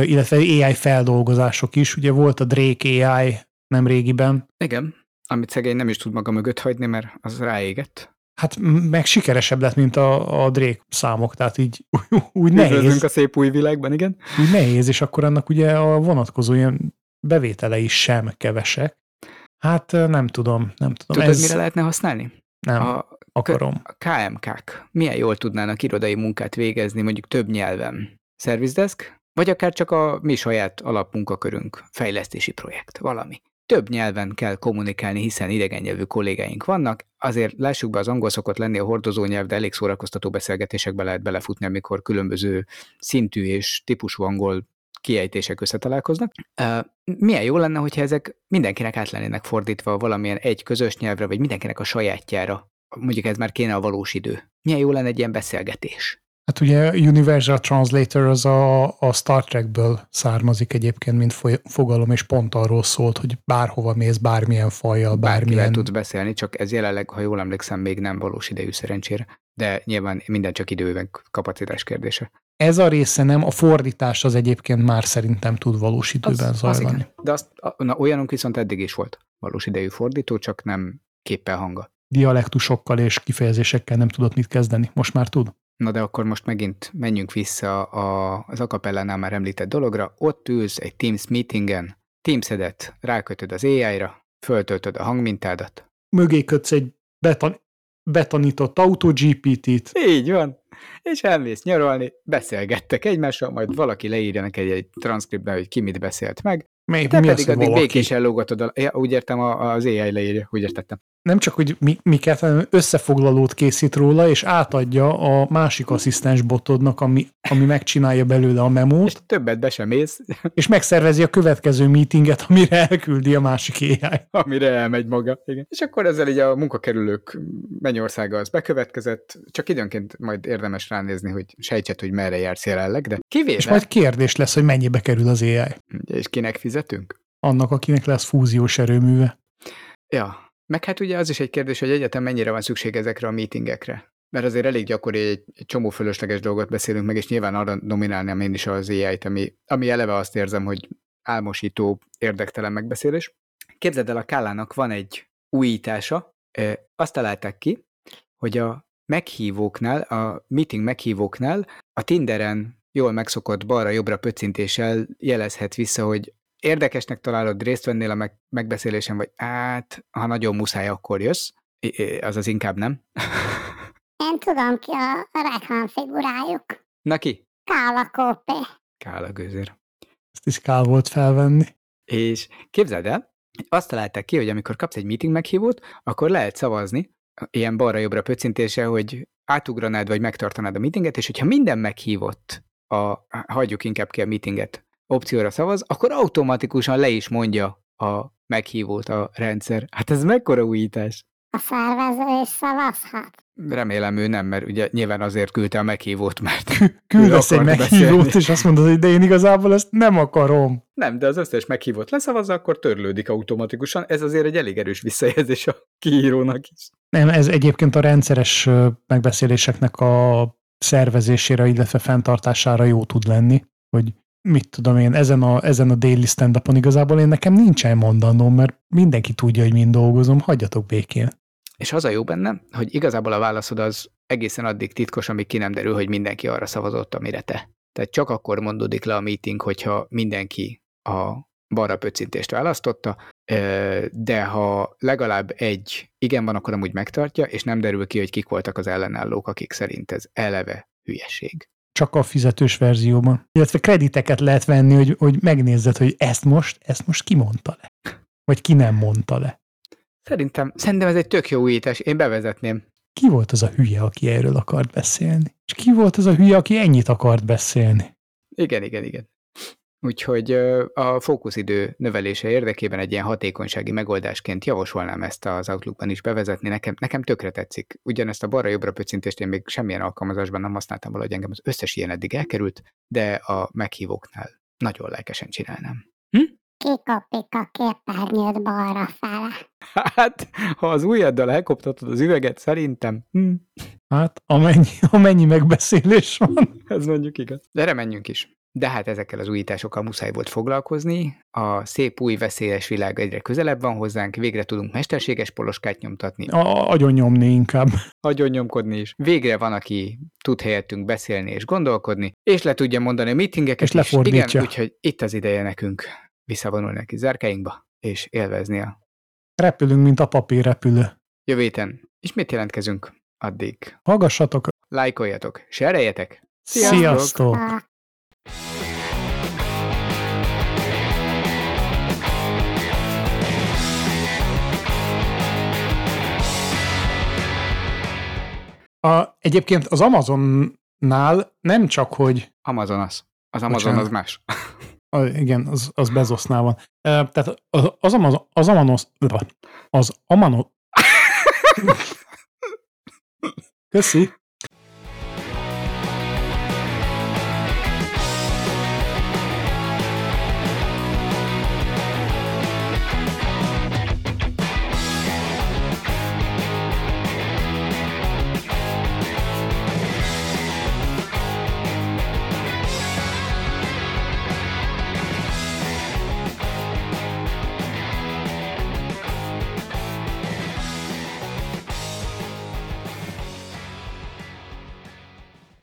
illetve AI feldolgozások is. Ugye volt a Drake AI nem régiben. Igen, amit szegény nem is tud maga mögött hagyni, mert az ráégett. Hát meg sikeresebb lett, mint a, a Drake számok, tehát így úgy Üdvözlünk nehéz, a szép új világban, igen. úgy nehéz, és akkor annak ugye a vonatkozó ilyen bevételei sem kevesek. Hát nem tudom, nem tudom. Tudod, Ez mire lehetne használni? Nem A akarom. a KMK-k milyen jól tudnának irodai munkát végezni, mondjuk több nyelven. Service Desk, vagy akár csak a mi saját alapmunkakörünk, fejlesztési projekt, valami. Több nyelven kell kommunikálni, hiszen idegen nyelvű kollégáink vannak, azért lássuk be, az angol szokott lenni a hordozó nyelv, de elég szórakoztató beszélgetésekbe lehet belefutni, amikor különböző szintű és típusú angol kiejtések összetalálkoznak. Milyen jó lenne, hogyha ezek mindenkinek át lennének fordítva valamilyen egy közös nyelvre, vagy mindenkinek a sajátjára. Mondjuk ez már kéne a valós idő. Milyen jó lenne egy ilyen beszélgetés. Hát ugye Universal Translator az a, a Star Trekből származik egyébként, mint fogalom, és pont arról szólt, hogy bárhova mész, bármilyen fajjal, Bárkivel bármilyen... tudsz beszélni, csak ez jelenleg, ha jól emlékszem, még nem valós idejű szerencsére. De nyilván minden csak idő, meg kapacitás kérdése. Ez a része nem, a fordítás az egyébként már szerintem tud valós időben Az, az zajlani. igen. De azt, na, olyanunk viszont eddig is volt valós idejű fordító, csak nem képpel hanga. Dialektusokkal és kifejezésekkel nem tudott mit kezdeni. Most már tud? Na de akkor most megint menjünk vissza a, az akapellánál már említett dologra. Ott ülsz egy Teams meetingen, Teamsedet rákötöd az AI-ra, föltöltöd a hangmintádat. Mögé kötsz egy betan- betanított AutoGPT-t, Így van. És elmész nyaralni, beszélgettek egymással, majd valaki leírja neked egy transzkriptben, hogy ki mit beszélt meg, mi, te mi az, pedig hogy addig valaki? békésen lógatod. A, ja, úgy értem, az AI leírja, úgy értettem. Nem csak, hogy mi, miket, hanem összefoglalót készít róla, és átadja a másik asszisztens botodnak, ami, ami megcsinálja belőle a És memót, többet be sem mész, és megszervezi a következő meetinget, amire elküldi a másik AI. amire elmegy maga. Igen. És akkor ezzel így a munkakerülők mennyországa az bekövetkezett, csak időnként majd érdemes ránézni, hogy sejtsed, hogy merre jársz jelenleg, de kivéve, És majd kérdés lesz, hogy mennyibe kerül az AI. És kinek fizetünk? Annak, akinek lesz fúziós erőműve. Ja, meg hát ugye az is egy kérdés, hogy egyetem mennyire van szükség ezekre a meetingekre. Mert azért elég gyakori, egy, egy csomó fölösleges dolgot beszélünk meg, és nyilván arra dominálnám én is az AI-t, ami, ami eleve azt érzem, hogy álmosító, érdektelen megbeszélés. Képzeld el, a Kálának van egy újítása, azt találták ki, hogy a meghívóknál, a meeting meghívóknál a Tinderen jól megszokott balra-jobbra pöccintéssel jelezhet vissza, hogy érdekesnek találod, részt vennél a meg- megbeszélésen, vagy hát, ha nagyon muszáj, akkor jössz. Azaz inkább nem. Én tudom ki a reklámfigurájuk. Na ki? Kála Kópé. Kála gőzér. Ezt is kár volt felvenni. És képzeld el, azt találták ki, hogy amikor kapsz egy meeting meghívót, akkor lehet szavazni, ilyen balra-jobbra pöccintése, hogy átugranád, vagy megtartanád a meetinget, és hogyha minden meghívott, a, hagyjuk inkább ki a meetinget, opcióra szavaz, akkor automatikusan le is mondja a meghívót a rendszer. Hát ez mekkora újítás? A szervező is szavazhat. Remélem ő nem, mert ugye nyilván azért küldte a meghívót, mert Küldesz egy meghívót, beszélni. és azt mondod, hogy de én igazából ezt nem akarom. nem, de az összes meghívót leszavazza, akkor törlődik automatikusan. Ez azért egy elég erős visszajelzés a kiírónak is. Nem, ez egyébként a rendszeres megbeszéléseknek a szervezésére, illetve fenntartására jó tud lenni, hogy mit tudom én, ezen a, ezen a daily stand igazából én nekem nincsen mondanom, mert mindenki tudja, hogy mind dolgozom, hagyjatok békén. És az a jó benne, hogy igazából a válaszod az egészen addig titkos, amíg ki nem derül, hogy mindenki arra szavazott, amire te. Tehát csak akkor mondódik le a meeting, hogyha mindenki a balra pöccintést választotta, de ha legalább egy igen van, akkor amúgy megtartja, és nem derül ki, hogy kik voltak az ellenállók, akik szerint ez eleve hülyeség. Csak a fizetős verzióban. Illetve krediteket lehet venni, hogy, hogy megnézzed, hogy ezt most, ezt most ki mondta le. Vagy ki nem mondta le. Szerintem, szerintem ez egy tök jó újítás, én bevezetném. Ki volt az a hülye, aki erről akart beszélni? És ki volt az a hülye, aki ennyit akart beszélni? Igen, igen, igen. Úgyhogy a fókuszidő növelése érdekében egy ilyen hatékonysági megoldásként javasolnám ezt az Outlookban is bevezetni. Nekem, nekem tökre tetszik. Ugyanezt a balra-jobbra pöccintést én még semmilyen alkalmazásban nem használtam valahogy engem az összes ilyen eddig elkerült, de a meghívóknál nagyon lelkesen csinálnám. Kikopik a képernyőt balra fele. Hát, ha az ujjaddal elkoptatod az üveget, szerintem hm, Hát, amennyi, amennyi megbeszélés van. ez mondjuk igaz. De erre menjünk is. De hát ezekkel az újításokkal muszáj volt foglalkozni. A szép új veszélyes világ egyre közelebb van hozzánk, végre tudunk mesterséges poloskát nyomtatni, A, agyon nyomni inkább. agyon nyomkodni is. Végre van, aki tud helyettünk beszélni és gondolkodni, és le tudja mondani a meetingeket És is. lefordítja. Igen, úgyhogy itt az ideje nekünk visszavonulni a zárkáinkba, és élvezni a Repülünk, mint a papírrepülő. jövő héten. Ismét jelentkezünk. Addig Hallgassatok. lájkoljatok, sereljetek. Sziasztok! Sziasztok. A egyébként az Amazonnál nem csak, hogy Amazon az. Az Amazon Bocsánat. az más. a, igen, az, az Bezosnál van. E, tehát az, az, Amazon, az Amanos, az Amano, Köszi.